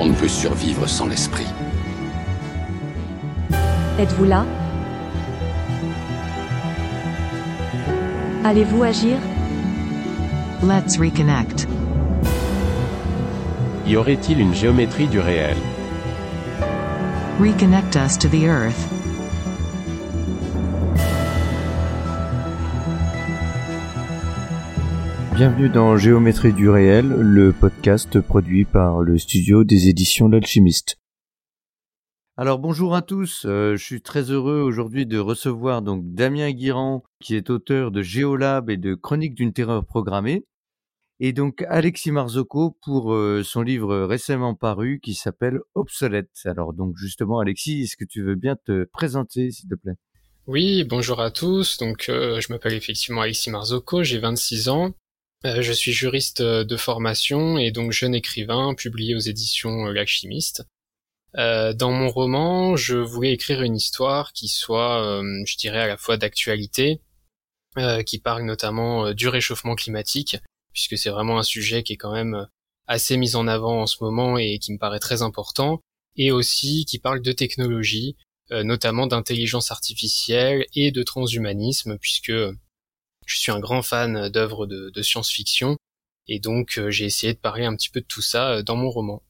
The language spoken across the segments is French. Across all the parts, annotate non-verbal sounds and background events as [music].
On ne peut survivre sans l'esprit. Êtes-vous là? Allez-vous agir? Let's reconnect. Y aurait-il une géométrie du réel? Reconnect us to the earth. Bienvenue dans Géométrie du réel, le podcast produit par le studio des éditions L'Alchimiste. Alors bonjour à tous, euh, je suis très heureux aujourd'hui de recevoir donc Damien Guirand qui est auteur de Géolab et de Chronique d'une terreur programmée et donc Alexis Marzocco pour euh, son livre récemment paru qui s'appelle Obsolète. Alors donc justement Alexis, est-ce que tu veux bien te présenter s'il te plaît? Oui, bonjour à tous. Donc euh, je m'appelle effectivement Alexis Marzocco, j'ai 26 ans. Euh, je suis juriste de formation et donc jeune écrivain publié aux éditions L'Alchimiste. dans mon roman, je voulais écrire une histoire qui soit, je dirais, à la fois d'actualité, qui parle notamment du réchauffement climatique, puisque c'est vraiment un sujet qui est quand même euh, assez mis en avant en ce moment et qui me paraît très important, et aussi qui parle de technologie, euh, notamment d'intelligence artificielle et de transhumanisme, puisque je suis un grand fan d'œuvres de, science-fiction, et donc euh, j'ai essayé de parler un petit peu de tout ça dans mon roman.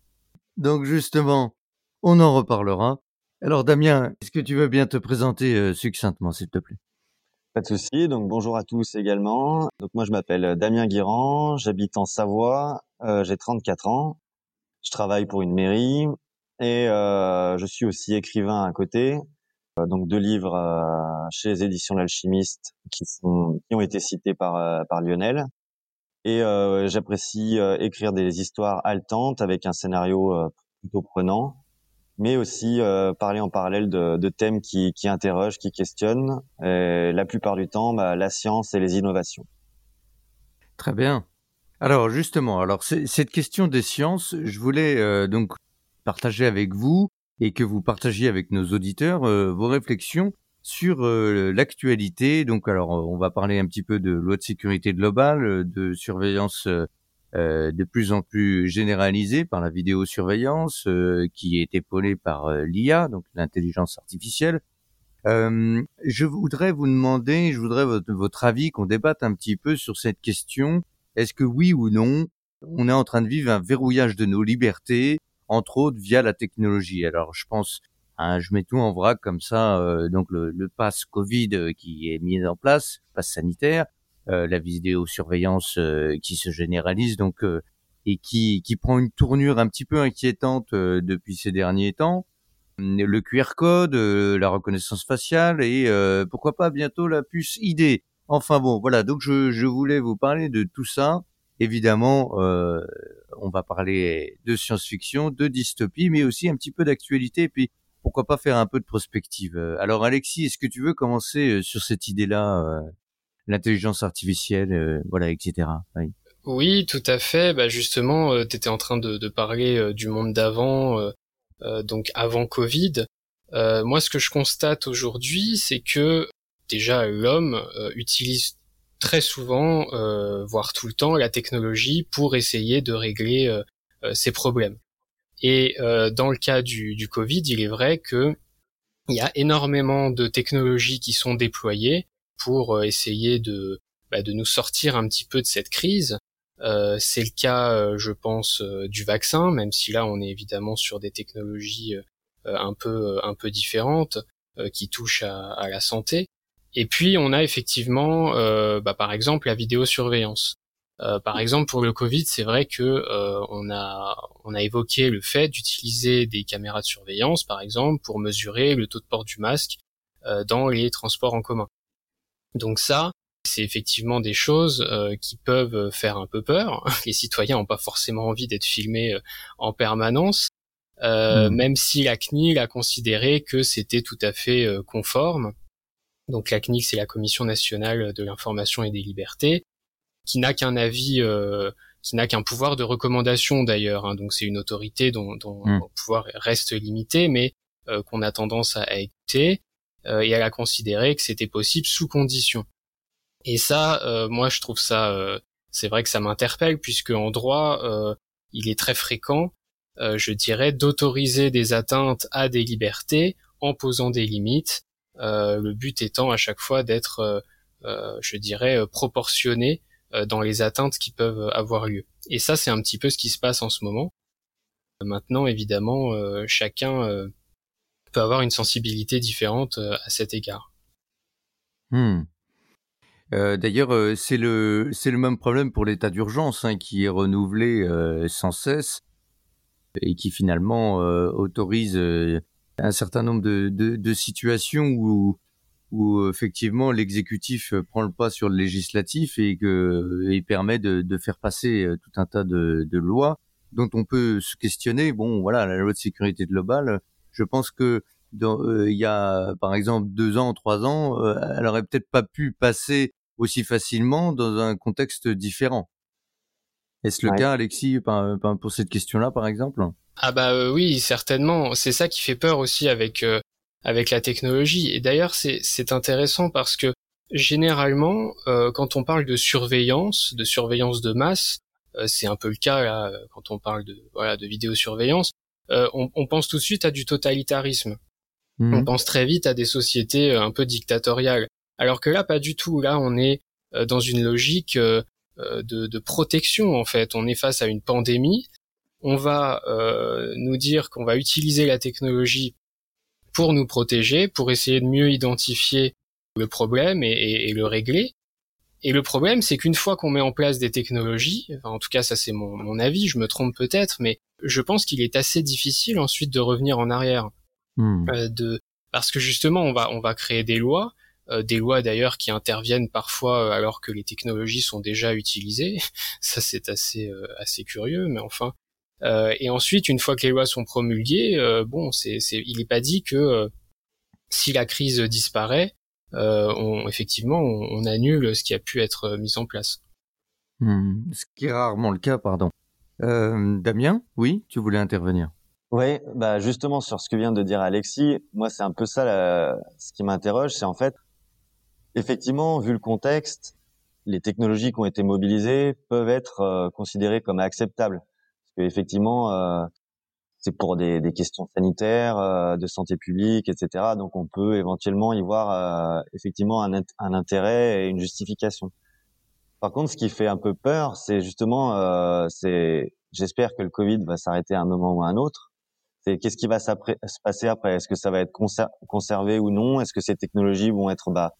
Donc justement, on en reparlera. Alors Damien, est-ce que tu veux bien te présenter succinctement, s'il te plaît? Pas de souci. Donc bonjour à tous également. Donc moi je m'appelle euh, Damien Guirand, j'habite en Savoie, euh, j'ai 34 ans, je travaille pour une mairie et euh, je suis aussi écrivain à côté. Euh, donc deux livres euh, chez les éditions L'Alchimiste qui ont été cités par euh, Lionel. Et j'apprécie écrire des histoires haletantes avec un scénario plutôt prenant mais aussi parler en parallèle de, thèmes qui, interrogent, qui questionnent, la plupart du temps, bah, la science et les innovations. Très bien. Alors justement, alors cette question des sciences, je voulais donc partager avec vous et que vous partagiez avec nos auditeurs euh, vos réflexions sur l'actualité. Donc alors on va parler un petit peu de loi de sécurité globale, de surveillance euh, de plus en plus généralisée par la vidéosurveillance, euh, qui est épaulée par euh, l'IA, donc l'intelligence artificielle. je voudrais vous demander, je voudrais votre avis, qu'on débatte un petit peu sur cette question. Est-ce que oui ou non, on est en train de vivre un verrouillage de nos libertés, entre autres via la technologie Alors, je pense, hein, je mets tout en vrac comme ça, donc le, le pass Covid qui est mis en place, pass sanitaire, euh, la vidéosurveillance euh, qui se généralise donc euh, et qui, qui prend une tournure un petit peu inquiétante depuis ces derniers temps. Le QR code, la reconnaissance faciale et pourquoi pas bientôt la puce ID. Enfin bon, voilà. Donc je, je voulais vous parler de tout ça. Évidemment, on va parler de science-fiction, de dystopie, mais aussi un petit peu d'actualité. Et puis pourquoi pas faire un peu de prospective. Alors Alexis, est-ce que tu veux commencer sur cette idée-là l'intelligence artificielle, euh, voilà, etc. Oui. tout à fait. Bah justement, euh, tu étais en train de, parler euh, du monde d'avant, donc avant Covid. moi, ce que je constate aujourd'hui, c'est que déjà l'homme utilise très souvent, voire tout le temps, la technologie pour essayer de régler ses problèmes. Et dans le cas du, Covid, il est vrai que il y a énormément de technologies qui sont déployées pour euh, essayer de, bah, de nous sortir un petit peu de cette crise. Euh, c'est le cas, euh, je pense, du vaccin, même si là on est évidemment sur des technologies un peu un peu différentes qui touchent à, la santé. Et puis on a effectivement, bah, par exemple, la vidéosurveillance. Euh, par exemple, pour le Covid, c'est vrai que euh, on a on a évoqué le fait d'utiliser des caméras de surveillance, par exemple, pour mesurer le taux de port du masque euh, dans les transports en commun. Donc ça, c'est effectivement des choses euh, qui peuvent faire un peu peur. [laughs] Les citoyens n'ont pas forcément envie d'être filmés euh, en permanence, euh, hmm. même si la CNIL a considéré que c'était tout à fait conforme. Donc la CNIL, c'est la Commission nationale de l'information et des libertés, qui n'a qu'un avis, qui n'a qu'un pouvoir de recommandation d'ailleurs. Hein. donc c'est une autorité dont, dont hmm. le pouvoir reste limité, mais qu'on a tendance à écouter. Euh, et elle a considéré que c'était possible sous condition. Et ça, euh, moi, je trouve ça, euh, c'est vrai que ça m'interpelle puisque en droit, il est très fréquent je dirais, d'autoriser des atteintes à des libertés en posant des limites. Le but étant à chaque fois d'être, je dirais, proportionné dans les atteintes qui peuvent avoir lieu. Et ça, c'est un petit peu ce qui se passe en ce moment. Maintenant, évidemment, chacun peut avoir une sensibilité différente à cet égard. Hmm. Euh, d'ailleurs, euh, c'est le le même problème pour l'état d'urgence hein, qui est renouvelé euh, sans cesse et qui finalement autorise un certain nombre de, de, de situations où où effectivement l'exécutif prend le pas sur le législatif et que et permet de, de faire passer tout un tas de, de lois dont on peut se questionner. Bon, voilà, la loi de sécurité globale. Je pense que il y a par exemple deux ans, trois ans, elle aurait peut-être pas pu passer aussi facilement dans un contexte différent. Est-ce le cas, Alexis, pour cette question-là, par exemple? Ah bah euh, oui, certainement. C'est ça qui fait peur aussi avec euh, avec la technologie. Et d'ailleurs, c'est c'est intéressant parce que généralement, euh, quand on parle de surveillance, de surveillance de masse, c'est un peu le cas là, quand on parle de voilà de vidéosurveillance. On, on, pense tout de suite à du totalitarisme. Mmh. On pense très vite à des sociétés un peu dictatoriales. Alors que là, pas du tout. Là, on est dans une logique euh, de, protection, en fait. On est face à une pandémie. On va nous dire qu'on va utiliser la technologie pour nous protéger, pour essayer de mieux identifier le problème et, le régler. Et le problème, c'est qu'une fois qu'on met en place des technologies, en tout cas ça c'est mon, avis, je me trompe peut-être, mais je pense qu'il est assez difficile ensuite de revenir en arrière, hmm. de parce que justement on va on va créer des lois euh, des lois d'ailleurs qui interviennent parfois euh, alors que les technologies sont déjà utilisées. [laughs] Ça c'est assez euh, assez curieux, mais enfin. Et ensuite, une fois que les lois sont promulguées, bon, c'est, c'est, il n'est pas dit que si la crise disparaît, on, effectivement, on, annule ce qui a pu être mis en place. Hmm, ce qui est rarement le cas, pardon. Damien, oui, tu voulais intervenir. Oui, bah justement sur ce que vient de dire Alexis, moi c'est un peu ça ce qui m'interroge, c'est en fait Effectivement, vu le contexte, les technologies qui ont été mobilisées peuvent être euh, considérées comme acceptables. Parce qu'effectivement, euh, c'est pour des, des, questions sanitaires, euh, de santé publique, etc. Donc on peut éventuellement y voir euh, effectivement un, un, intérêt et une justification. Par contre, ce qui fait un peu peur, c'est justement, euh, c'est, j'espère que le Covid va s'arrêter à un moment ou à un autre. C'est qu'est-ce qui va se passer après? Est-ce que ça va être conservé ou non? Est-ce que ces technologies vont être bah,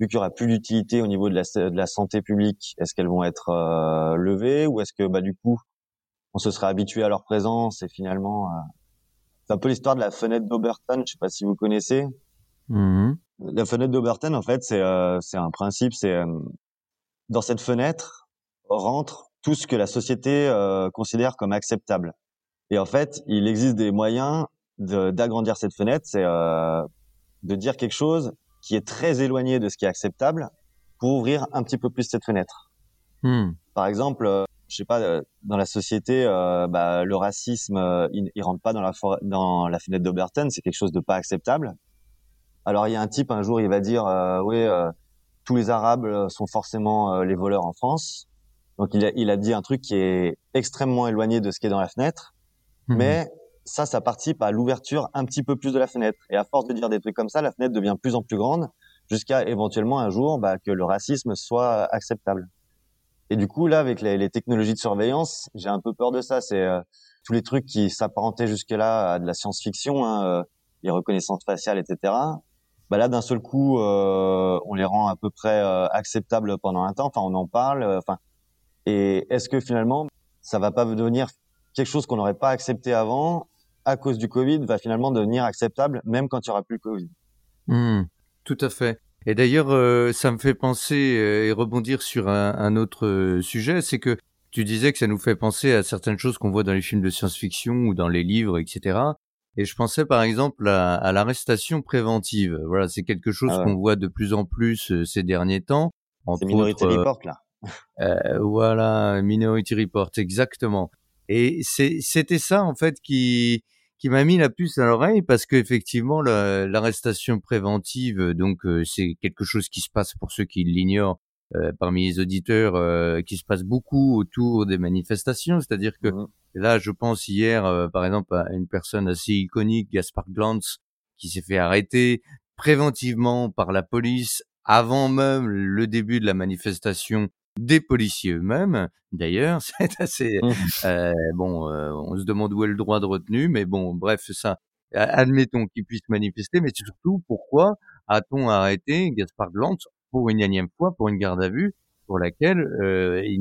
vu qu'il y aura plus d'utilité au niveau de la, de la santé publique, est-ce qu'elles vont être euh, levées? Ou est-ce que bah du coup on se sera habitué à leur présence et finalement euh, c'est un peu l'histoire de la fenêtre d'Oberton, je sais pas si vous connaissez. Mmh la fenêtre d'Oberton en fait c'est euh, c'est un principe, c'est dans cette fenêtre rentre tout ce que la société considère comme acceptable. Et en fait, il existe des moyens d'agrandir cette fenêtre, c'est de dire quelque chose qui est très éloigné de ce qui est acceptable pour ouvrir un petit peu plus cette fenêtre. Hmm. Par exemple, euh, je sais pas, euh, dans la société, euh, bah, le racisme, euh, il, il, rentre pas dans la, dans la fenêtre d'Oberton, c'est quelque chose de pas acceptable. Alors il y a un type un jour, il va dire, oui, tous les Arabes sont forcément les voleurs en France. Donc il a, il a dit un truc qui est extrêmement éloigné de ce qui est dans la fenêtre, hmm. mais ça, ça participe à l'ouverture un petit peu plus de la fenêtre. Et à force de dire des trucs comme ça, la fenêtre devient plus en plus grande jusqu'à éventuellement un jour bah, que le racisme soit acceptable. Et du coup, là, avec les, technologies de surveillance, j'ai un peu peur de ça. C'est euh, tous les trucs qui s'apparentaient jusque-là à de la science-fiction, hein, euh, les reconnaissances faciales, etc. Bah là, d'un seul coup, euh, on les rend à peu près acceptables pendant un temps. Enfin, on en parle. Enfin, et est-ce que finalement, ça va pas devenir quelque chose qu'on n'aurait pas accepté avant à cause du Covid, va finalement devenir acceptable, même quand il n'y aura plus le Covid? Hmm, tout à fait. Et d'ailleurs, euh, ça me fait penser euh, et rebondir sur un, un autre euh, sujet, c'est que tu disais que ça nous fait penser à certaines choses qu'on voit dans les films de science-fiction ou dans les livres, etc. Et je pensais par exemple à, à l'arrestation préventive. Voilà, c'est quelque chose ah qu'on voit de plus en plus ces derniers temps. C'est Minority Report là. Euh, voilà, Minority Report, exactement. Et c'était ça en fait qui qui m'a mis la puce à l'oreille parce qu'effectivement l'arrestation préventive, donc euh, c'est quelque chose qui se passe pour ceux qui l'ignorent euh, parmi les auditeurs euh, qui se passe beaucoup autour des manifestations. C'est-à-dire que Mhm. là, je pense hier, euh, par exemple, à une personne assez iconique, Gaspard Glantz, qui s'est fait arrêter préventivement par la police avant même le début de la manifestation des policiers eux-mêmes. D'ailleurs, [laughs] c'est assez Mhm. euh, bon. euh, on se demande où est le droit de retenue, mais bon, bref, ça. Admettons qu'il puisse manifester, mais surtout, pourquoi a-t-on arrêté Gaspard Glantz pour une énième fois pour une garde à vue pour laquelle euh, il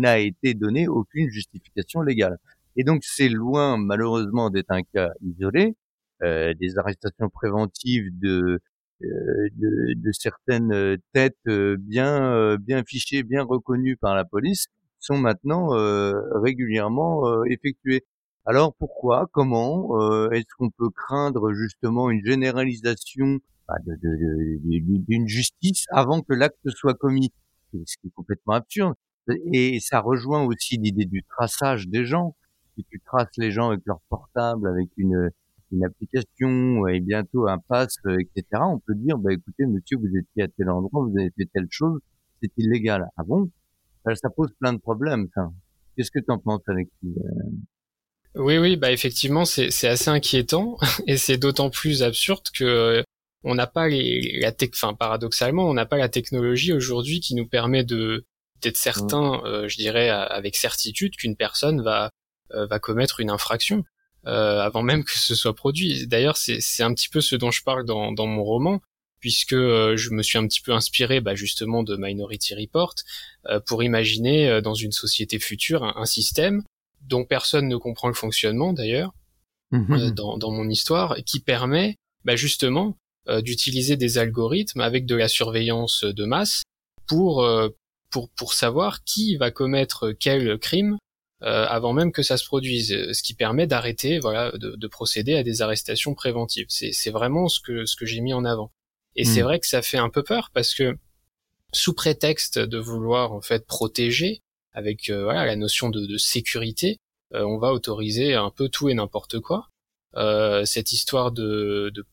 n'a été donné aucune justification légale? Et donc c'est loin malheureusement d'être un cas isolé. Euh, des arrestations préventives de de, de certaines euh, têtes euh, bien euh, bien fichées, bien reconnues par la police sont maintenant euh, régulièrement euh, effectuées. Alors pourquoi, comment euh, est-ce qu'on peut craindre justement une généralisation bah, d'une justice avant que l'acte soit commis? Ce qui est complètement absurde. Et ça rejoint aussi l'idée du traçage des gens. Si tu traces les gens avec leur portable, avec une une application et bientôt un pass, euh, etc. On peut dire, bah écoutez, monsieur, vous étiez à tel endroit, vous avez fait telle chose, c'est illégal. Ah bon? Ça, ça pose plein de problèmes, ça. Qu'est-ce que tu en penses, Alexis Oui, oui, bah effectivement, c'est assez inquiétant [laughs] et c'est d'autant plus absurde que euh, on n'a pas les, la tech, enfin paradoxalement, on n'a pas la technologie aujourd'hui qui nous permet de d'être certain, euh, je dirais, avec certitude qu'une personne va euh, va commettre une infraction euh, avant même que ce soit produit. D'ailleurs, c'est un petit peu ce dont je parle dans dans mon roman, puisque euh, je me suis un petit peu inspiré, bah, justement, de Minority Report euh, pour imaginer euh, dans une société future un, un système dont personne ne comprend le fonctionnement d'ailleurs euh, dans, dans mon histoire, qui permet bah, justement euh, d'utiliser des algorithmes avec de la surveillance de masse pour euh, pour pour savoir qui va commettre quel crime euh, avant même que ça se produise, euh, ce qui permet d'arrêter, voilà, de, de procéder à des arrestations préventives. C'est vraiment ce que ce que j'ai mis en avant. Et c'est vrai que ça fait un peu peur parce que sous prétexte de vouloir en fait protéger avec euh, voilà la notion de, de sécurité, euh, on va autoriser un peu tout et n'importe quoi. Euh, cette histoire de, de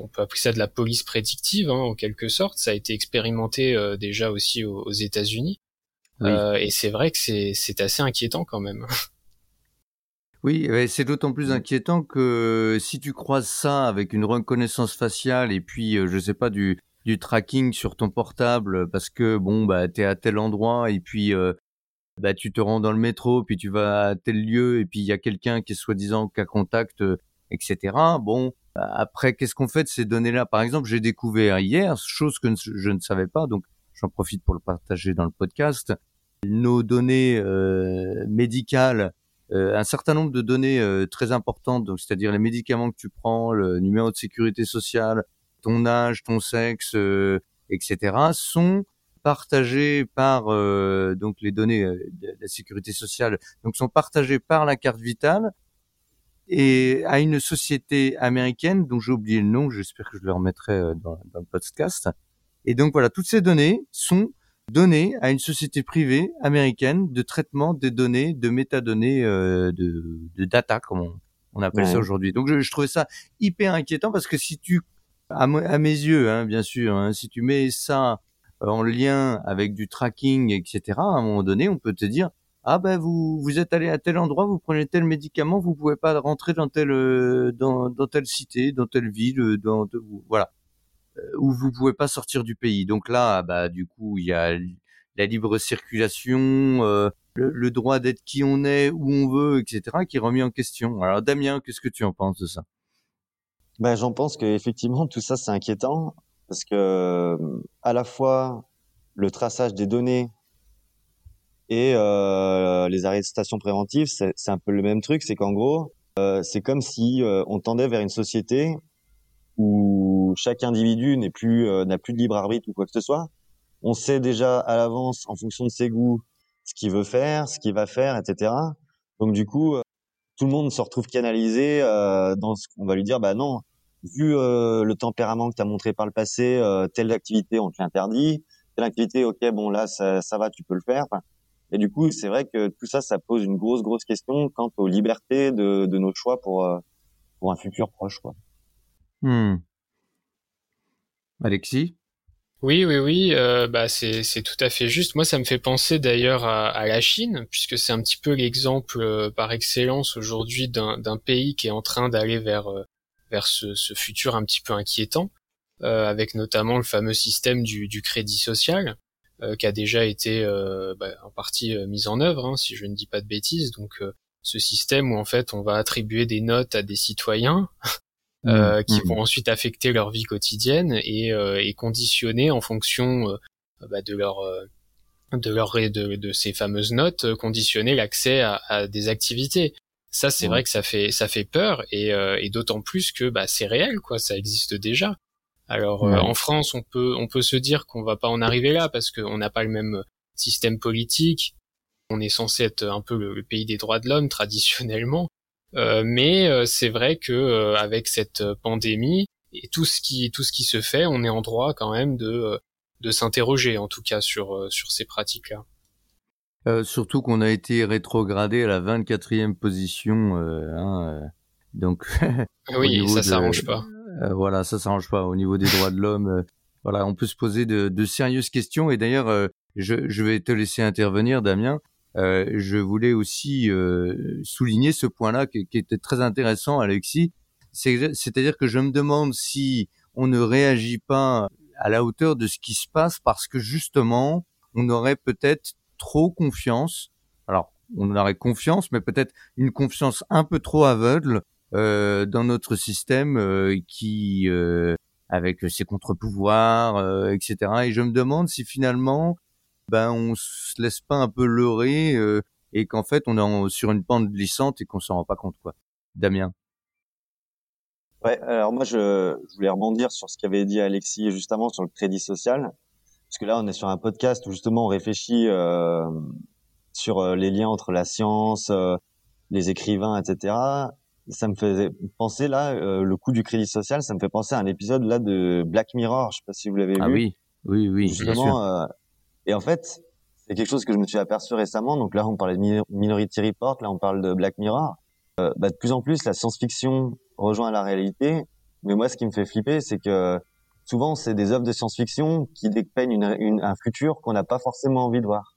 on peut appeler ça de la police prédictive hein, en quelque sorte. Ça a été expérimenté euh, déjà aussi aux, aux États-Unis. Oui. Euh, et c'est vrai que c'est, assez inquiétant quand même. [laughs] Oui, ouais, c'est d'autant plus inquiétant que si tu croises ça avec une reconnaissance faciale et puis, euh, je sais pas, du, du tracking sur ton portable parce que, bon, bah, t'es à tel endroit et puis, euh, bah, tu te rends dans le métro, puis tu vas à tel lieu et puis il y a quelqu'un qui est soi-disant cas contact, etc. Bon, après, qu'est-ce qu'on fait de ces données-là? Par exemple, j'ai découvert hier, chose que je ne savais pas, donc j'en profite pour le partager dans le podcast, nos données euh, médicales euh, un certain nombre de données euh, très importantes, donc c'est-à-dire les médicaments que tu prends, le numéro de sécurité sociale, ton âge, ton sexe, etc., sont partagées par donc les données de la sécurité sociale, donc sont partagées par la carte vitale et à une société américaine dont j'ai oublié le nom, j'espère que je le remettrai dans le podcast. Et donc voilà, toutes ces données sont données à une société privée américaine de traitement des données, de métadonnées, euh, de, de data, comme on, on appelle ça aujourd'hui. Donc je, je trouvais ça hyper inquiétant parce que si tu, à, à mes yeux, hein, bien sûr, hein, si tu mets ça en lien avec du tracking, etc., à un moment donné, on peut te dire, ah ben vous vous êtes allé à tel endroit, vous prenez tel médicament, vous pouvez pas rentrer dans telle euh, dans, dans telle cité, dans telle ville, euh, dans voilà euh, où vous pouvez pas sortir du pays. Donc là, bah du coup, il y a la libre circulation, euh, le, le droit d'être qui on est, où on veut, etc., qui est remis en question. Alors Damien, qu'est-ce que tu en penses de ça? Ben, j'en pense que effectivement tout ça c'est inquiétant parce que à la fois le traçage des données et euh, les arrestations préventives, c'est c'est un peu le même truc, c'est qu'en gros, euh, c'est comme si euh, on tendait vers une société où chaque individu n'est plus euh, n'a plus de libre arbitre ou quoi que ce soit. On sait déjà à l'avance, en fonction de ses goûts, ce qu'il veut faire, ce qu'il va faire, etc. Donc du coup, euh, tout le monde se retrouve canalisé euh, dans ce qu'on va lui dire. Bah non, vu euh, le tempérament que tu as montré par le passé, euh, telle activité on te l'interdit, telle activité, ok, bon là ça, ça va, tu peux le faire. Et du coup, c'est vrai que tout ça, ça pose une grosse, grosse question quant aux libertés de, de nos choix pour euh, pour un futur proche, quoi. Hmm. Alexis? Oui, oui, oui, euh, bah c'est c'est tout à fait juste. Moi, ça me fait penser d'ailleurs à, à, la Chine, puisque c'est un petit peu l'exemple euh, par excellence aujourd'hui d'un d'un pays qui est en train d'aller vers euh, vers ce, ce, futur un petit peu inquiétant, euh, avec notamment le fameux système du, du crédit social, qui a déjà été bah, en partie mis en œuvre, hein, si je ne dis pas de bêtises. Donc, ce système où en fait on va attribuer des notes à des citoyens euh, mmh, qui mmh. vont ensuite affecter leur vie quotidienne et, euh, et conditionner en fonction euh, bah, de leur de leur de, de ces fameuses notes conditionner l'accès à, à, des activités. Ça c'est vrai que ça fait ça fait peur et, et d'autant plus que bah, c'est réel quoi, ça existe déjà. Alors en France on peut on peut se dire qu'on va pas en arriver là parce qu'on n'a pas le même système politique. On est censé être un peu le pays des droits de l'homme traditionnellement, euh, mais euh, c'est vrai que euh, avec cette pandémie et tout ce qui tout ce qui se fait, on est en droit quand même de de s'interroger en tout cas sur sur ces pratiques-là. Euh, surtout qu'on a été rétrogradé à la 24e position, euh, hein, donc. [laughs] oui, ça s'arrange pas. Euh, voilà, ça s'arrange pas au niveau des droits de l'homme. voilà, on peut se poser de, de sérieuses questions. Et d'ailleurs, je, je, vais te laisser intervenir, Damien. Euh, je voulais aussi euh, souligner ce point-là qui, qui, était très intéressant, Alexis. C'est-à-dire que je me demande si on ne réagit pas à la hauteur de ce qui se passe parce que justement, on aurait peut-être trop confiance. Alors, on aurait confiance, mais peut-être une confiance un peu trop aveugle euh, dans notre système euh, qui, euh, avec ses contre-pouvoirs, etc. Et je me demande si finalement, ben on se laisse pas un peu leurrer euh, et qu'en fait on est sur une pente glissante et qu'on s'en rend pas compte quoi. Damien. Ouais, alors moi je, je voulais rebondir sur ce qu'avait dit Alexis justement sur le crédit social, parce que là on est sur un podcast où justement on réfléchit euh, sur euh, les liens entre la science, euh, les écrivains, etc. Ça me fait penser là, le coût du crédit social, ça me fait penser à un épisode là de Black Mirror, je sais pas si vous l'avez ah vu. Ah oui, oui, oui. Justement, et en fait, c'est quelque chose que je me suis aperçu récemment. Donc là, on parlait de Minority Report, là, on parle de Black Mirror. Euh, bah, de plus en plus, la science-fiction rejoint la réalité. Mais moi, ce qui me fait flipper, c'est que souvent, c'est des œuvres de science-fiction qui dépeignent une, une, un futur qu'on n'a pas forcément envie de voir.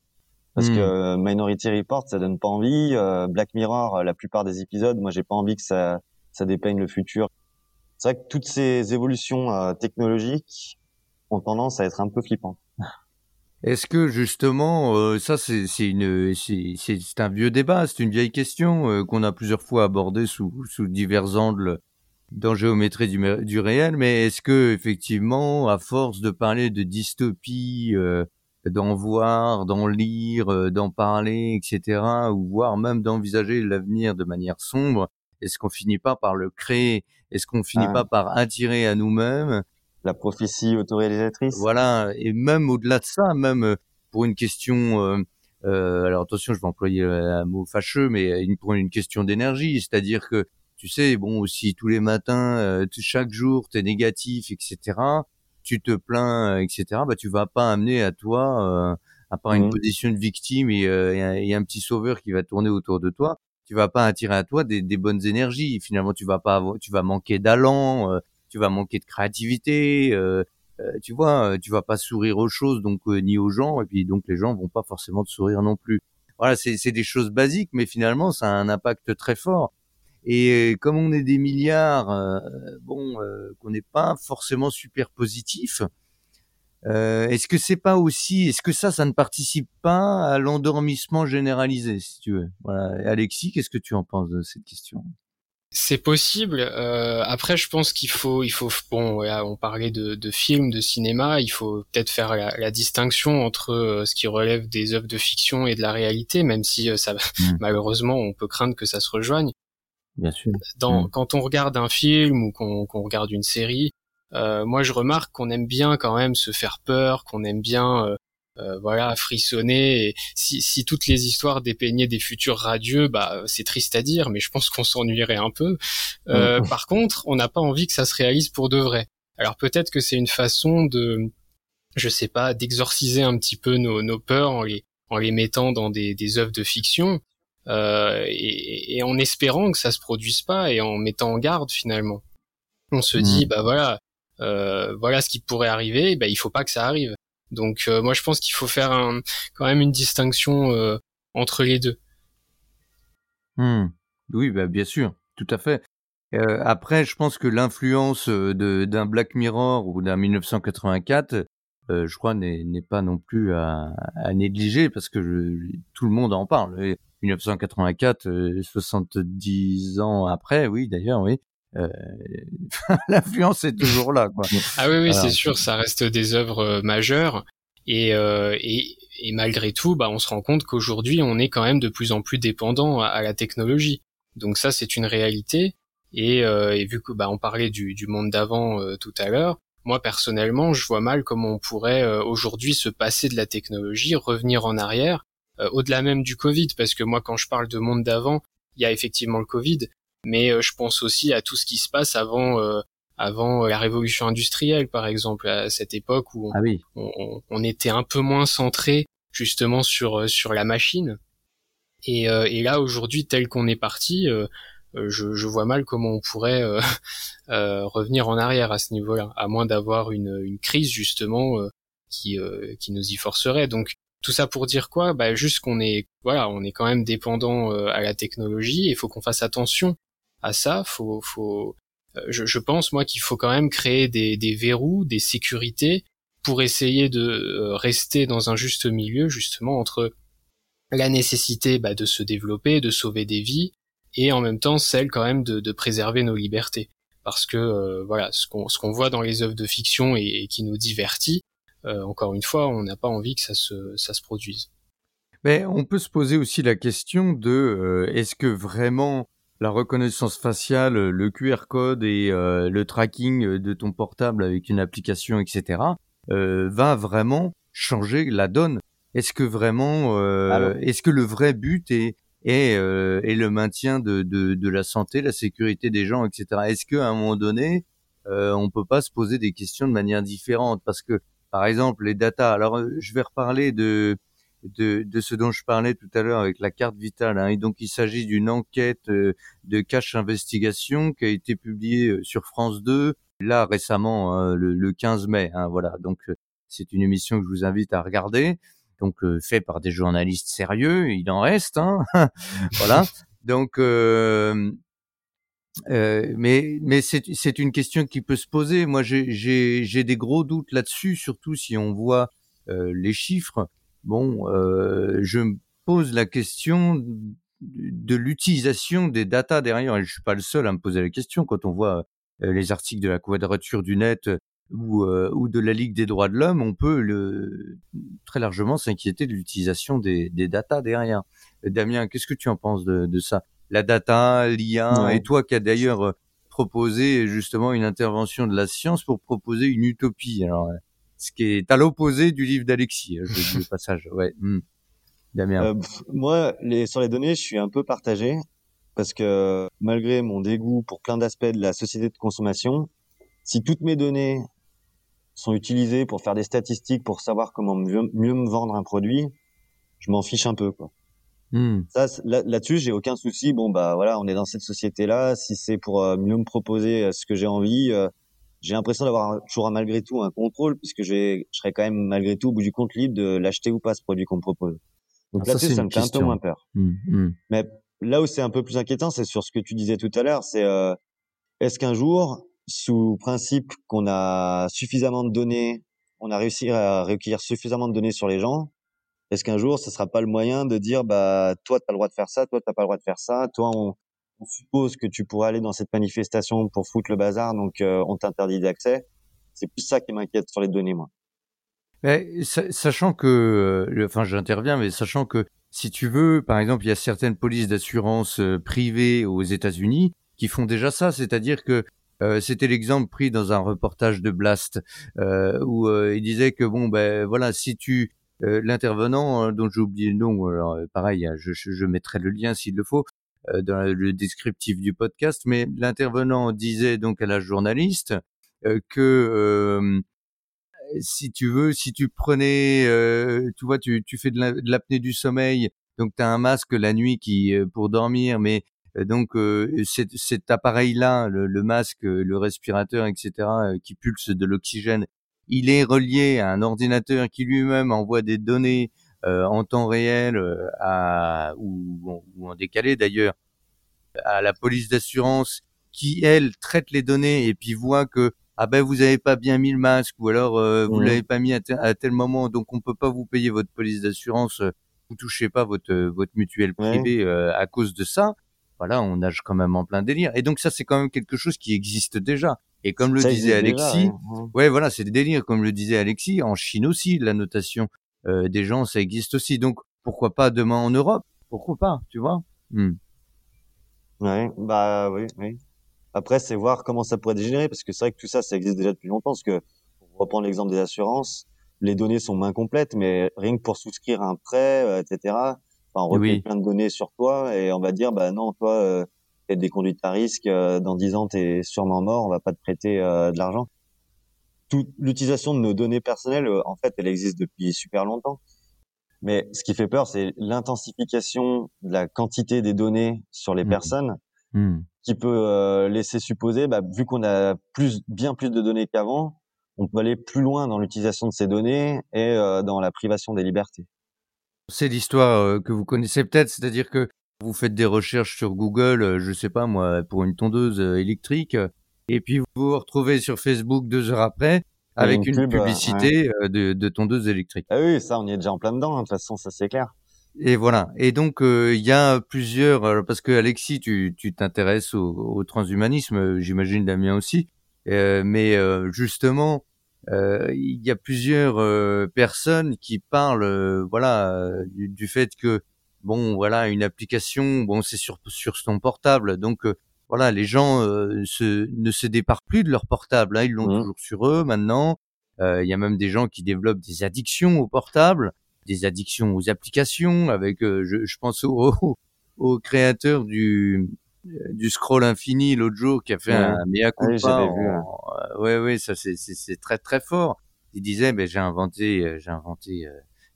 Parce que hmm. Minority Report, ça donne pas envie. Euh, Black Mirror, la plupart des épisodes, moi, j'ai pas envie que ça, ça dépeigne le futur. C'est vrai que toutes ces évolutions euh, technologiques ont tendance à être un peu flippantes. Est-ce que justement, euh, ça c'est une c'est un vieux débat, c'est une vieille question euh, qu'on a plusieurs fois abordée sous sous divers angles dans géométrie du, du réel, mais est-ce que effectivement, à force de parler de dystopie, euh, d'en voir, d'en lire, euh, d'en parler, etc., ou voire même d'envisager l'avenir de manière sombre, est-ce qu'on finit pas par le créer? Est-ce qu'on finit ah. pas par attirer à nous-mêmes la prophétie autoréalisatrice. Voilà, et même au-delà de ça, même euh, pour une question, euh, euh, alors attention, je vais employer un mot fâcheux, mais une, pour une question d'énergie, c'est-à-dire que tu sais, bon, si tous les matins, euh, chaque jour, tu es négatif, etc., tu te plains, etc., bah tu vas pas amener à toi, à part une mmh. position de victime et, et, un, petit sauveur qui va tourner autour de toi, tu vas pas attirer à toi des, des bonnes énergies. Finalement, tu vas pas avoir, tu vas manquer d'allant, tu vas manquer de créativité, euh, euh, tu vois, euh, tu vas pas sourire aux choses donc ni aux gens et puis donc les gens vont pas forcément te sourire non plus. Voilà, c'est des choses basiques, mais finalement ça a un impact très fort. Et comme on est des milliards, bon, qu'on n'est pas forcément super positif, euh, est-ce que c'est pas aussi, est-ce que ça, ça ne participe pas à l'endormissement généralisé, si tu veux? Voilà. Alexis, qu'est-ce que tu en penses de cette question? C'est possible. Euh, après, je pense qu'il faut, il faut, bon, on parlait de, de films, de cinéma. Il faut peut-être faire la, distinction entre euh, ce qui relève des œuvres de fiction et de la réalité, même si euh, ça, mm. [laughs] malheureusement, on peut craindre que ça se rejoigne. Bien sûr. Dans, mm. Quand on regarde un film ou qu'on regarde une série, moi, je remarque qu'on aime bien quand même se faire peur, qu'on aime bien euh, voilà, frissonner. Et si, si toutes les histoires dépeignaient des futurs radieux, bah c'est triste à dire, mais je pense qu'on s'ennuierait un peu. Euh, par contre, on n'a pas envie que ça se réalise pour de vrai. Alors peut-être que c'est une façon de, je sais pas, d'exorciser un petit peu nos, nos peurs en les, en les mettant dans des, des œuvres de fiction. Euh, et, et, en espérant que ça se produise pas et en mettant en garde finalement. On se dit, mm. bah voilà, voilà ce qui pourrait arriver, ben il faut pas que ça arrive. Donc moi je pense qu'il faut faire quand même une distinction entre les deux. Mmh. Oui, bah, bien sûr, tout à fait. Euh, après, je pense que l'influence d'un Black Mirror ou d'un 1984, euh, je crois, n'est pas non plus à, à négliger parce que tout le monde en parle. 1984, 70 ans après, oui, d'ailleurs, oui. Euh, [laughs] l'influence est toujours là, quoi. Ah oui, oui, c'est sûr, ça reste des œuvres majeures. Et, et, et, malgré tout, bah, on se rend compte qu'aujourd'hui, on est quand même de plus en plus dépendant à la technologie. Donc ça, c'est une réalité. Et, euh, et, vu que bah, on parlait du, du monde d'avant euh, tout à l'heure, moi personnellement, je vois mal comment on pourrait euh, aujourd'hui se passer de la technologie, revenir en arrière, au-delà même du Covid, parce que moi, quand je parle de monde d'avant, il y a effectivement le Covid, mais je pense aussi à tout ce qui se passe avant avant la révolution industrielle, par exemple, à cette époque où on, ah oui. on, on, était un peu moins centré justement sur sur la machine. Et, et là aujourd'hui, tel qu'on est parti, euh, je, je, vois mal comment on pourrait euh, [laughs] euh, revenir en arrière à ce niveau-là, à moins d'avoir une, une, crise justement qui, qui nous y forcerait. Donc tout ça pour dire quoi? Bah juste qu'on est voilà, on est quand même dépendant à la technologie. Il faut qu'on fasse attention à ça. Faut faut je, je pense moi qu'il faut quand même créer des, verrous, des sécurités pour essayer de rester dans un juste milieu justement entre la nécessité bah, de se développer, de sauver des vies, et en même temps celle quand même de, préserver nos libertés. Parce que euh, voilà, ce qu'on voit dans les œuvres de fiction et, qui nous divertit, euh, encore une fois, on n'a pas envie que ça se ça se produise. Mais on peut se poser aussi la question de euh, est-ce que vraiment la reconnaissance faciale, le QR code et le tracking de ton portable avec une application, etc., va vraiment changer la donne Est-ce que vraiment, est-ce que le vrai but est euh, le maintien de, de, de, la santé, la sécurité des gens, etc. Est-ce qu'à un moment donné, euh, on peut pas se poser des questions de manière différente? Parce que, par exemple, les datas. Alors, euh, je vais reparler de de, ce dont je parlais tout à l'heure avec la carte vitale. Hein. Et donc, il s'agit d'une enquête euh, de cache investigation qui a été publiée euh, sur France 2 là récemment, hein, le, le, 15 mai. Hein, voilà. Donc, c'est une émission que je vous invite à regarder donc euh, fait par des journalistes sérieux, il en reste, [laughs] voilà. Donc, euh, euh, mais mais c'est une question qui peut se poser. Moi, j'ai des gros doutes là-dessus, surtout si on voit euh, les chiffres. Bon, euh, je me pose la question de l'utilisation des datas derrière. Et je suis pas le seul à me poser la question quand on voit les articles de la quadrature du net ou, euh, ou de la Ligue des droits de l'homme, on peut le, très largement s'inquiéter de l'utilisation des, des datas derrière. Euh, Damien, qu'est-ce que tu en penses de, de ça? La data, l'IA, et toi qui as d'ailleurs euh, proposé justement une intervention de la science pour proposer une utopie. Alors, ce qui est à l'opposé du livre d'Alexis, hein, je dis le [laughs] passage. Ouais. Hmm. Damien. Euh, moi, les, sur les données, je suis un peu partagé parce que malgré mon dégoût pour plein d'aspects de la société de consommation, si toutes mes données sont utilisés pour faire des statistiques pour savoir comment mieux, me vendre un produit, je m'en fiche un peu quoi. Hmm. Ça là-dessus, j'ai aucun souci. Bon bah voilà, on est dans cette société-là. Si c'est pour euh, mieux me proposer euh, ce que j'ai envie, j'ai l'impression d'avoir toujours malgré tout un contrôle puisque je serais quand même malgré tout au bout du compte libre de l'acheter ou pas ce produit qu'on me propose. Donc ah, là-dessus, ça, me fait un peu moins peur. Hmm, hmm. Mais là où c'est un peu plus inquiétant, c'est sur ce que tu disais tout à l'heure. C'est est-ce qu'un jour sous principe qu'on a suffisamment de données, on a réussi à recueillir suffisamment de données sur les gens, est-ce qu'un jour, ce sera pas le moyen de dire, bah, toi, tu as le droit de faire ça, toi, t'as pas le droit de faire ça, toi, on, suppose que tu pourrais aller dans cette manifestation pour foutre le bazar, donc euh, on t'interdit d'accès. C'est plus ça qui m'inquiète sur les données, moi. Mais, sachant que, euh, enfin, j'interviens, mais sachant que si tu veux, par exemple, il y a certaines polices d'assurance euh, privées aux États-Unis qui font déjà ça, c'est-à-dire que euh, c'était l'exemple pris dans un reportage de Blast euh, où euh, il disait que bon ben voilà si tu l'intervenant hein, dont j'ai oublié le nom alors pareil hein, je, je, mettrai le lien s'il le faut dans le descriptif du podcast mais l'intervenant disait donc à la journaliste que si tu veux si tu prenais tu vois tu, tu fais de l'apnée du sommeil donc tu as un masque la nuit qui pour dormir mais donc cet, appareil-là, le, masque, le respirateur, etc., qui pulse de l'oxygène, il est relié à un ordinateur qui lui-même envoie des données en temps réel à, ou, ou en décalé. D'ailleurs à la police d'assurance qui elle traite les données et puis voit que ah ben vous avez pas bien mis le masque ou alors euh, vous l'avez pas mis à, tel moment donc on peut pas vous payer votre police d'assurance euh, vous touchez pas votre euh, votre mutuelle privée à cause de ça voilà on nage quand même en plein délire. Et donc ça c'est quand même quelque chose qui existe déjà. Et comme le disait Alexis ouais. Voilà c'est des délires comme le disait Alexis en Chine aussi la notation des gens ça existe aussi donc pourquoi pas demain en Europe? Pourquoi pas tu vois? Hmm. ouais bah oui oui après, c'est voir comment ça pourrait dégénérer, parce que c'est vrai que tout ça, ça existe déjà depuis longtemps. Parce que, pour reprendre l'exemple des assurances, les données sont main complètes, mais rien que pour souscrire un prêt, euh, etc. Enfin, on recueille plein de données sur toi et on va dire, bah non, toi, euh, t'es des conduites à risque. Euh, dans 10 ans, t'es sûrement mort. On va pas te prêter euh, de l'argent. Toute l'utilisation de nos données personnelles, en fait, elle existe depuis super longtemps. Mais ce qui fait peur, c'est l'intensification de la quantité des données sur les mmh. personnes. Mmh qui peut euh, laisser supposer, bah, vu qu'on a plus, bien plus de données qu'avant, on peut aller plus loin dans l'utilisation de ces données et euh, dans la privation des libertés. C'est l'histoire euh, que vous connaissez peut-être, c'est-à-dire que vous faites des recherches sur Google, je sais pas moi, pour une tondeuse électrique, et puis vous vous retrouvez sur Facebook deux heures après avec une, publicité de, de, tondeuse électrique. Ah oui, ça, on y est déjà en plein dedans, hein, de toute façon, ça c'est clair. Et voilà. Et donc euh, il y a plusieurs parce que Alexis, tu tu t'intéresses au, au, transhumanisme, j'imagine Damien aussi. Euh, mais euh, justement, il y a plusieurs personnes qui parlent, voilà, du, du, fait que bon, voilà, une application, bon, c'est sur sur son portable, donc voilà, les gens se, ne se départent plus de leur portable. Hein, ils l'ont mmh. toujours sur eux maintenant. Il y a même des gens qui développent des addictions au portable des addictions aux applications, avec, euh, je, je, pense au, au, créateur du du scroll infini l'autre jour qui a fait un mea culpa. Ouais, vu, euh, ouais, ouais, ça c'est c'est très très fort. Il disait, ben j'ai inventé, euh, j'ai inventé,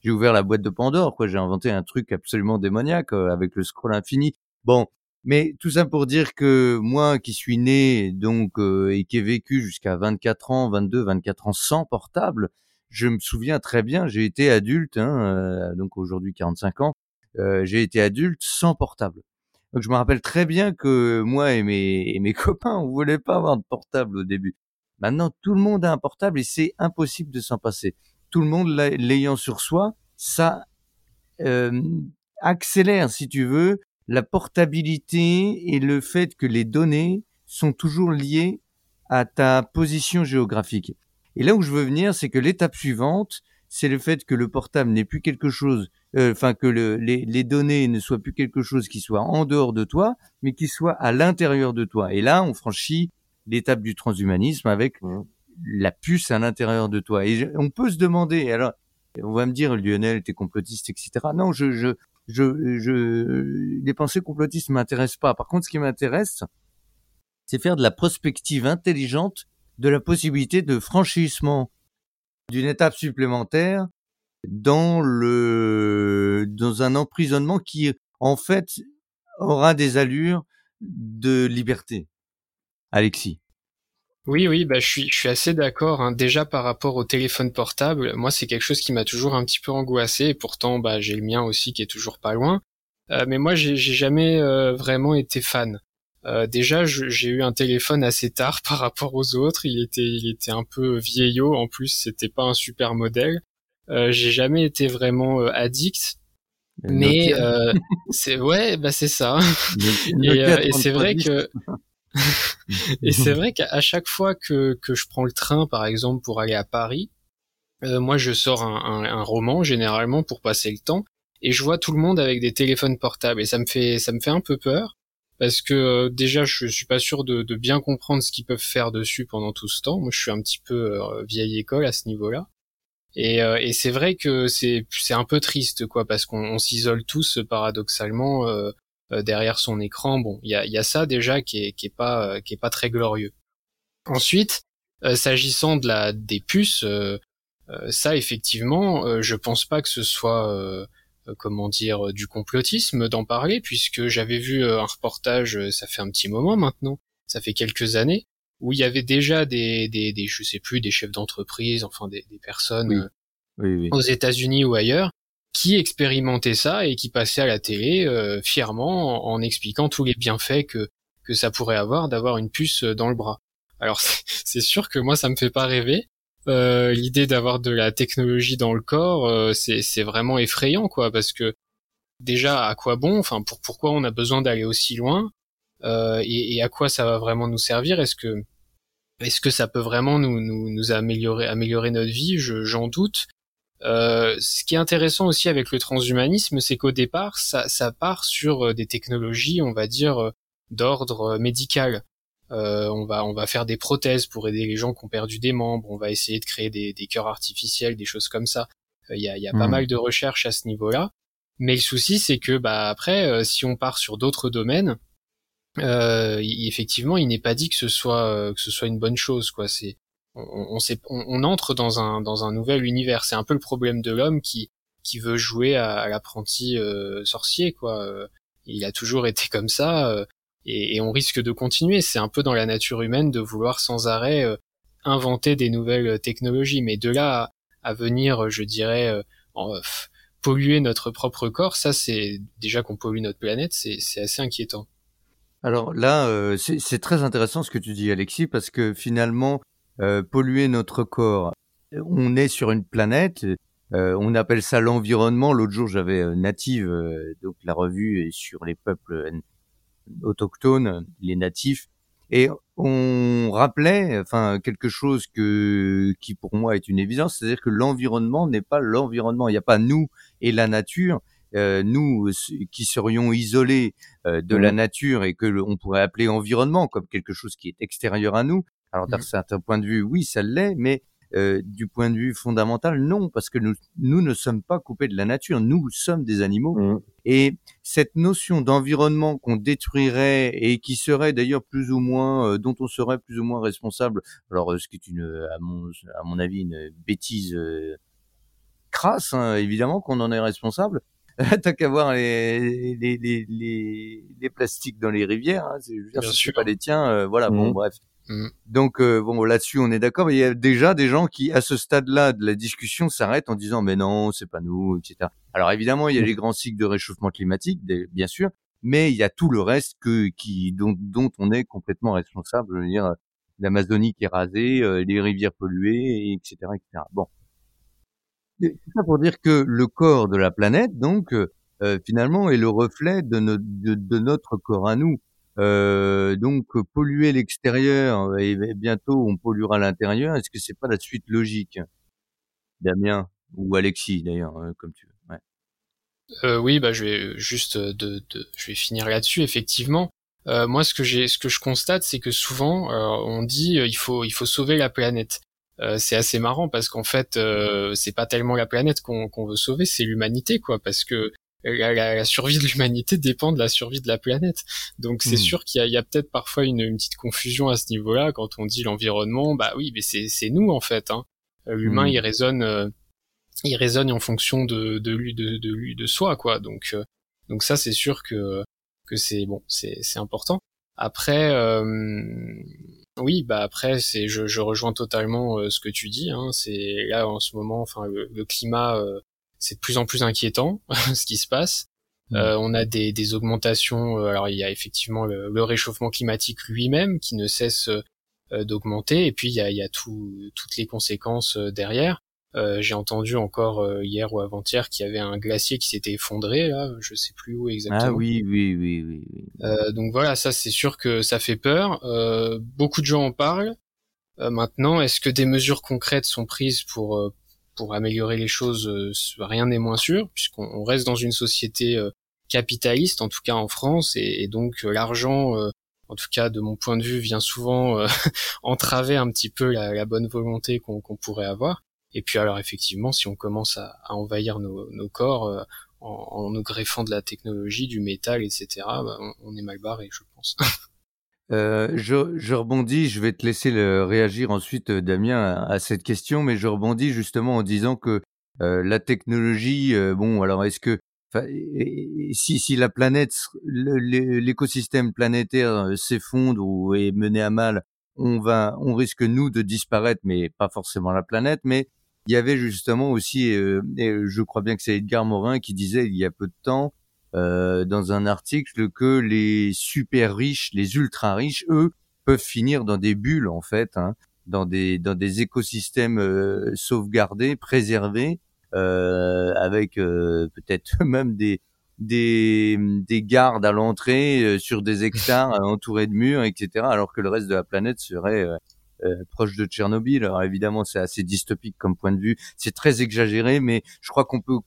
j'ai ouvert la boîte de Pandore, quoi. J'ai inventé un truc absolument démoniaque avec le scroll infini. Bon, mais tout ça pour dire que moi qui suis né donc et qui ai vécu jusqu'à 24 ans, 22, 24 ans sans portable, je me souviens très bien, j'ai été adulte, hein, euh, donc aujourd'hui 45 ans, euh, j'ai été adulte sans portable. Donc je me rappelle très bien que moi et mes, et mes [laughs] copains, on voulait pas avoir de portable au début. Maintenant, tout le monde a un portable et c'est impossible de s'en passer. Tout le monde l'ayant sur soi, ça euh, accélère, si tu veux, la portabilité et le fait que les données sont toujours liées à ta position géographique. Et là où je veux venir, c'est que l'étape suivante, c'est le fait que le portable n'est plus quelque chose, euh, enfin que le, les, les, données ne soient plus quelque chose qui soit en dehors de toi, mais qui soit à l'intérieur de toi. Et là, on franchit l'étape du transhumanisme avec la puce à l'intérieur de toi. Et on peut se demander, alors, on va me dire, Lionel, t'es complotiste, etc. Non, je, je, je, je, les pensées complotistes m'intéressent pas. Par contre, ce qui m'intéresse, c'est faire de la prospective intelligente de la possibilité de franchissement d'une étape supplémentaire dans le dans un emprisonnement qui en fait aura des allures de liberté. Alexis. Oui, oui, bah je suis, je suis assez d'accord. Hein. Déjà par rapport au téléphone portable, moi c'est quelque chose qui m'a toujours un petit peu angoissé. Et pourtant, bah j'ai le mien aussi qui est toujours pas loin. Euh, mais moi, j'ai jamais euh, vraiment été fan. Euh, déjà, j'ai eu un téléphone assez tard [laughs] par rapport aux autres. Il était, il était un peu vieillot. En plus, c'était pas un super modèle. Euh, j'ai jamais été vraiment euh, addict. Mais euh, c'est ouais, bah c'est ça. [laughs] et, c'est vrai que [laughs] et c'est vrai qu'à chaque fois que que je prends le train, par exemple, pour aller à Paris, moi je sors un, un, un roman généralement pour passer le temps et je vois tout le monde avec des téléphones portables et ça me fait ça me fait un peu peur parce que euh, déjà je suis pas sûr de, bien comprendre ce qu'ils peuvent faire dessus pendant tout ce temps. Moi, je suis un petit peu euh, vieille école à ce niveau-là. Et, euh, et c'est vrai que c'est c'est un peu triste quoi parce qu'on s'isole tous paradoxalement derrière son écran. Bon, il y a, y a ça déjà qui est qui est pas qui est pas très glorieux. Ensuite, s'agissant de la des puces, ça effectivement, je pense pas que ce soit comment dire, du complotisme d'en parler, puisque j'avais vu un reportage, ça fait un petit moment maintenant, ça fait quelques années, où il y avait déjà des, des, des je sais plus, des chefs d'entreprise, enfin des, des personnes aux États-Unis ou ailleurs, qui expérimentaient ça et qui passaient à la télé fièrement en, expliquant tous les bienfaits que que ça pourrait avoir d'avoir une puce dans le bras. Alors [laughs] c'est sûr que moi ça me fait pas rêver. Euh, L'idée d'avoir de la technologie dans le corps, euh, c'est vraiment effrayant quoi, parce que déjà à quoi bon, enfin pour pourquoi on a besoin d'aller aussi loin? Euh, et, à quoi ça va vraiment nous servir? Est-ce que est-ce que ça peut vraiment nous, nous, nous améliorer améliorer notre vie? J'en doute. Euh, ce qui est intéressant aussi avec le transhumanisme, c'est qu'au départ, ça, ça part sur euh, des technologies, on va dire, euh, d'ordre médical. Euh, on va on va faire des prothèses pour aider les gens qui ont perdu des membres. On va essayer de créer des, des cœurs artificiels, des choses comme ça. Il y a, y a pas hmm. mal de recherches à ce niveau-là. Mais le souci, c'est que bah après, si on part sur d'autres domaines, euh, effectivement, il n'est pas dit que ce soit que ce soit une bonne chose. Quoi. C'est on, on, on, entre dans un dans un nouvel univers. C'est un peu le problème de l'homme qui qui veut jouer à, à l'apprenti euh, sorcier. Quoi. Il a toujours été comme ça et, et, on risque de continuer. C'est un peu dans la nature humaine de vouloir sans arrêt euh, inventer des nouvelles euh, technologies, mais de là à, venir, euh, je dirais, en, polluer notre propre corps, ça c'est déjà qu'on pollue notre planète, c'est assez inquiétant. Alors là, euh, c'est très intéressant ce que tu dis, Alexis, parce que finalement, euh, polluer notre corps, on est sur une planète, euh, on appelle ça l'environnement. L'autre jour, j'avais Native, donc la revue sur les peuples autochtones, les natifs, et on rappelait, enfin, quelque chose que qui pour moi est une évidence, c'est-à-dire que l'environnement n'est pas l'environnement. Il n'y a pas nous et la nature. Euh, nous qui serions isolés euh, de la nature et que on pourrait appeler environnement comme quelque chose qui est extérieur à nous. Alors d'un certain point de vue, oui, ça l'est, mais euh, du point de vue fondamental, non, parce que nous, nous ne sommes pas coupés de la nature, nous sommes des animaux. Mmh. Et cette notion d'environnement qu'on détruirait et qui serait d'ailleurs plus ou moins, euh, dont on serait plus ou moins responsable, alors euh, ce qui est une, à mon, à mon avis, une bêtise crasse, hein, évidemment qu'on en est responsable. [laughs] T'as qu'à voir les, les, les, les, les plastiques dans les rivières, hein, je veux dire, pas les tiens, voilà, bon, mmh. bref. Mm. Donc euh, bon là-dessus on est d'accord, mais il y a déjà des gens qui à ce stade-là de la discussion s'arrêtent en disant mais non c'est pas nous etc. Alors évidemment il y a mm. les grands cycles de réchauffement climatique bien sûr, mais il y a tout le reste que qui dont, dont on est complètement responsable. Je veux dire l'Amazonie qui est rasée, euh, les rivières polluées etc etc. Bon c'est ça pour dire que le corps de la planète donc euh, finalement est le reflet de, de notre corps à nous. Euh, donc polluer l'extérieur et, bientôt on polluera l'intérieur. Est-ce que c'est pas la suite logique, Damien ou Alexis d'ailleurs, comme tu veux? Ouais. Euh, oui, bah je vais juste de, de je vais finir là-dessus. Effectivement, euh, moi ce que j'ai, ce que je constate, c'est que souvent euh, on dit euh, il faut il faut sauver la planète. c'est assez marrant parce qu'en fait c'est pas tellement la planète qu'on qu'on veut sauver, c'est l'humanité quoi, parce que la, la, survie de l'humanité dépend de la survie de la planète. Donc c'est hmm. sûr qu'il y a, a peut-être parfois une, une, petite confusion à ce niveau-là quand on dit l'environnement. Bah oui, mais c'est nous en fait. Hein. Euh, l'humain, hmm. il résonne, euh, il résonne en fonction de de lui de, de lui de soi quoi. Donc euh, donc ça c'est sûr que que c'est bon, c'est c'est important. Après oui, bah après c'est je, je rejoins totalement ce que tu dis. Hein. C'est là en ce moment, enfin le, le climat c'est de plus en plus inquiétant [laughs] ce qui se passe. Mmh. Euh, on a des, des augmentations. Euh, alors il y a effectivement le, réchauffement climatique lui-même qui ne cesse euh, d'augmenter, et puis il y a, il y a tout, toutes les conséquences derrière. J'ai entendu encore hier ou avant-hier qu'il y avait un glacier qui s'était effondré là, je sais plus où exactement. Ah oui, oui, oui, oui. oui. donc voilà, ça c'est sûr que ça fait peur. beaucoup de gens en parlent. maintenant, est-ce que des mesures concrètes sont prises pour pour améliorer les choses, euh, rien n'est moins sûr, puisqu'on reste dans une société euh, capitaliste, en tout cas en France, et, donc euh, l'argent, en tout cas de mon point de vue, vient souvent [laughs] entraver un petit peu la, bonne volonté qu'on pourrait avoir. Et puis alors effectivement, si on commence à, envahir nos, corps en, nous greffant de la technologie, du métal, etc., bah, on, on, est mal barré, je pense. [laughs] Euh, je, je, rebondis, je vais te laisser le réagir ensuite, euh, Damien, à, cette question, mais je rebondis justement en disant que euh, la technologie, euh, bon, alors est-ce que si, si la planète, l'écosystème planétaire s'effondre ou est mené à mal, on va, on risque nous de disparaître, mais pas forcément la planète. Mais il y avait justement aussi, et je crois bien que c'est Edgar Morin qui disait il y a peu de temps euh, dans un article que les super riches, les ultra riches, eux, peuvent finir dans des bulles en fait, hein, dans des dans des écosystèmes euh, sauvegardés, préservés, euh, avec euh, peut-être [laughs] même des des, des gardes à l'entrée sur des hectares entourés de murs, etc. Alors que le reste de la planète serait euh, proche de Tchernobyl. Alors évidemment, c'est assez dystopique comme point de vue. C'est très exagéré, mais je crois qu'on peut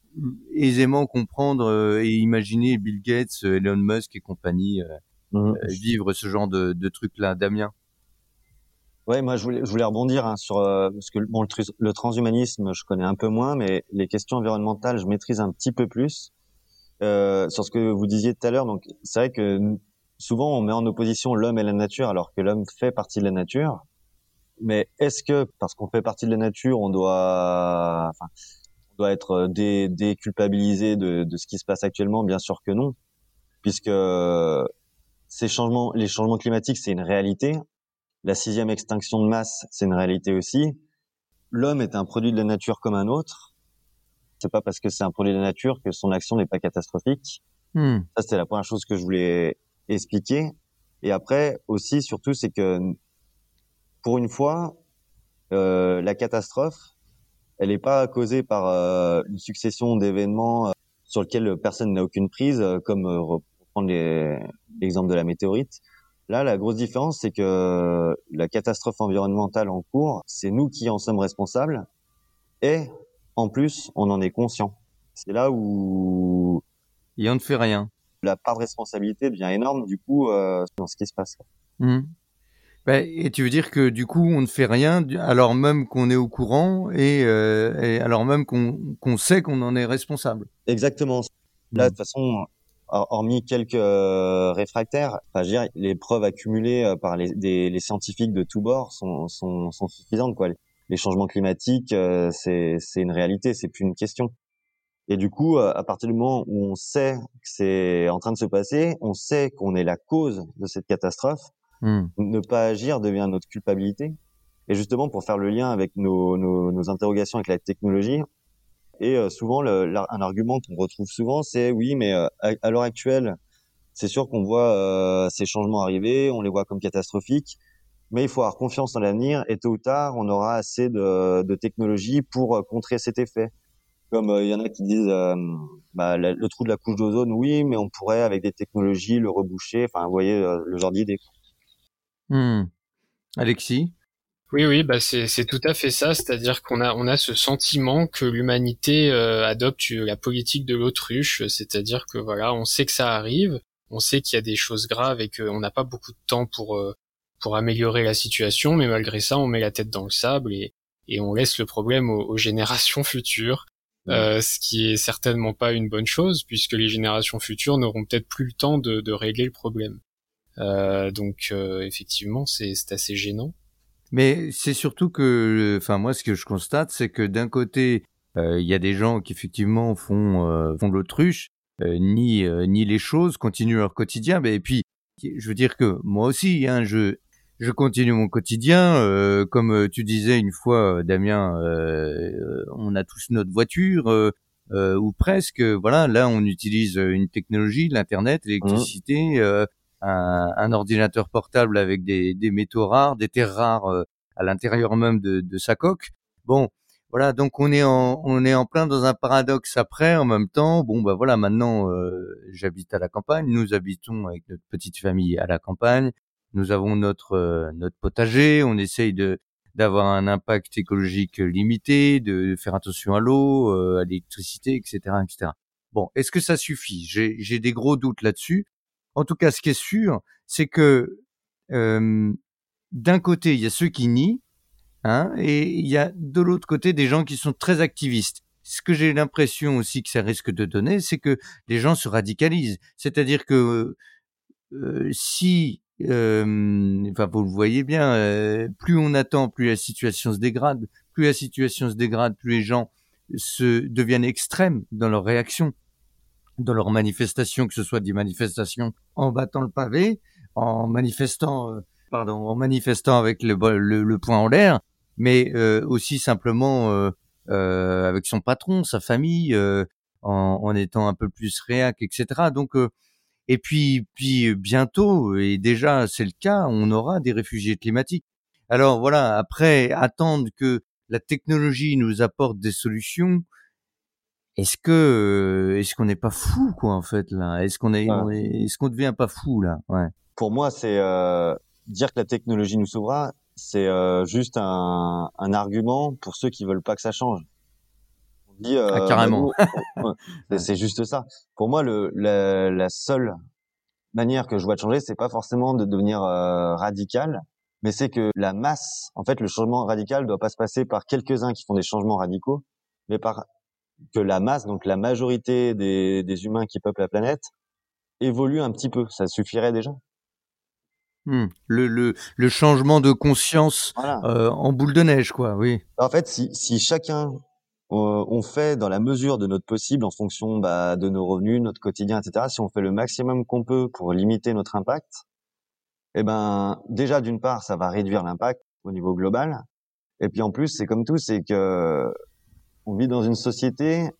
aisément comprendre euh, et imaginer Bill Gates, euh, Elon Musk et compagnie mmh. vivre ce genre de, de truc-là. Damien Ouais, moi je voulais, je voulais rebondir hein, sur parce que bon, le, le, transhumanisme, je connais un peu moins, mais les questions environnementales, je maîtrise un petit peu plus. Euh, sur ce que vous disiez tout à l'heure, donc c'est vrai que souvent on met en opposition l'homme et la nature, alors que l'homme fait partie de la nature. Mais est-ce que parce qu'on fait partie de la nature, on doit, enfin, on doit être dé, déculpabilisé de, de ce qui se passe actuellement? Bien sûr que non, puisque ces changements, les changements climatiques, c'est une réalité. La sixième extinction de masse, c'est une réalité aussi. L'homme est un produit de la nature comme un autre. C'est pas parce que c'est un produit de la nature que son action n'est pas catastrophique. Hmm. Ça, c'était la première chose que je voulais expliquer. Et après aussi, surtout, c'est que pour une fois, euh, la catastrophe, elle n'est pas causée par euh, une succession d'événements euh, sur lesquels personne n'a aucune prise, euh, comme reprendre l'exemple de la météorite. Là, la grosse différence, c'est que la catastrophe environnementale en cours, c'est nous qui en sommes responsables, et en plus, on en est conscient. C'est là où et on ne fait rien. La part de responsabilité devient énorme, du coup, euh, dans ce qui se passe. Mmh. Ben, et tu veux dire que du coup, on ne fait rien alors même qu'on est au courant et, euh, et alors même qu'on sait qu'on en est responsable? Exactement. Là, de toute façon, hormis quelques euh, réfractaires, enfin, je dire, les preuves accumulées euh, par les, des, les scientifiques de tous bords sont, sont, sont suffisantes. Quoi. Les changements climatiques, euh, c'est une réalité, c'est plus une question. Et du coup, à partir du moment où on sait que c'est en train de se passer, on sait qu'on est la cause de cette catastrophe, Hmm. Ne pas agir devient notre culpabilité. Et justement, pour faire le lien avec nos, interrogations avec la technologie, et euh, souvent, un argument qu'on retrouve souvent, c'est oui, mais euh, à, l'heure actuelle, c'est sûr qu'on voit euh, ces changements arriver, on les voit comme catastrophiques, mais il faut avoir confiance dans l'avenir et tôt ou tard, on aura assez de, de technologie pour contrer cet effet. Comme il y en a qui disent, bah, le trou de la couche d'ozone, oui, mais on pourrait avec des technologies le reboucher. Enfin, vous voyez le genre d'idée. Mmh. Alexis? Oui, oui, bah c'est tout à fait ça, c'est-à-dire qu'on a on a ce sentiment que l'humanité euh, adopte la politique de l'autruche, c'est-à-dire que voilà, on sait que ça arrive, on sait qu'il y a des choses graves et qu'on n'a pas beaucoup de temps pour euh, pour améliorer la situation, mais malgré ça, on met la tête dans le sable et et on laisse le problème aux, générations futures, euh, ce qui est certainement pas une bonne chose puisque les générations futures n'auront peut-être plus le temps de, de régler le problème. Euh, donc euh, effectivement, c'est assez gênant. Mais c'est surtout que, enfin moi, ce que je constate, c'est que d'un côté, euh, il y a des gens qui effectivement font font l'autruche, ni ni les choses, continuent leur quotidien. Mais et puis, je veux dire que moi aussi, hein, je je continue mon quotidien. Euh, comme tu disais une fois, Damien, euh, on a tous notre voiture, euh, ou presque. Voilà, là, on utilise une technologie, l'internet, l'électricité, mmh un, un, ordinateur portable avec des, des, métaux rares, des terres rares euh, à l'intérieur même de, de, sa coque. Bon, voilà, donc on est en on est en plein dans un paradoxe après. En même temps, bon bah voilà, maintenant euh, j'habite à la campagne, nous habitons avec notre petite famille à la campagne. Nous avons notre euh, notre potager, on essaye de d'avoir un impact écologique limité, de faire attention à l'eau, à l'électricité, etc., etc. Bon, est-ce que ça suffit? J'ai des gros doutes là-dessus. En tout cas, ce qui est sûr, c'est que d'un côté, il y a ceux qui nient, hein, et il y a de l'autre côté des gens qui sont très activistes. Ce que j'ai l'impression aussi que ça risque de donner, c'est que les gens se radicalisent. C'est-à-dire que si, euh, enfin, vous le voyez bien, plus on attend, plus la situation se dégrade. Plus la situation se dégrade, plus les gens se deviennent extrêmes dans leur réaction. Dans leurs manifestations, que ce soit des manifestations en battant le pavé, en manifestant, euh, pardon, en manifestant avec le, le, le poing en l'air, mais euh, aussi simplement euh, euh, avec son patron, sa famille, euh, en, en, étant un peu plus réac, etc. Donc, euh, et puis, puis bientôt, et déjà c'est le cas, on aura des réfugiés climatiques. Alors voilà, après attendre que la technologie nous apporte des solutions, est-ce que est-ce qu'on n'est pas fou quoi en fait là? Est-ce qu'on est, est ce qu'on devient pas fou là? Ouais. Pour moi, c'est euh, dire que la technologie nous sauvera, c'est euh, juste un, un, argument pour ceux qui veulent pas que ça change. On dit euh, ah, carrément. [laughs] C'est juste ça. Pour moi, le, la, la, seule manière que je vois de changer, c'est pas forcément de devenir euh, radical, mais c'est que la masse, en fait, le changement radical doit pas se passer par quelques-uns qui font des changements radicaux, mais par que la masse, donc la majorité des, des humains qui peuplent la planète, évolue un petit peu. Ça suffirait déjà? Mmh. Le, le, le, changement de conscience voilà. euh, en boule de neige, quoi, oui. En fait, si, si chacun euh, on fait dans la mesure de notre possible, en fonction bah, de nos revenus, notre quotidien, etc., si on fait le maximum qu'on peut pour limiter notre impact, eh ben déjà d'une part, ça va réduire l'impact au niveau global, et puis en plus, c'est comme tout, c'est que on vit dans une société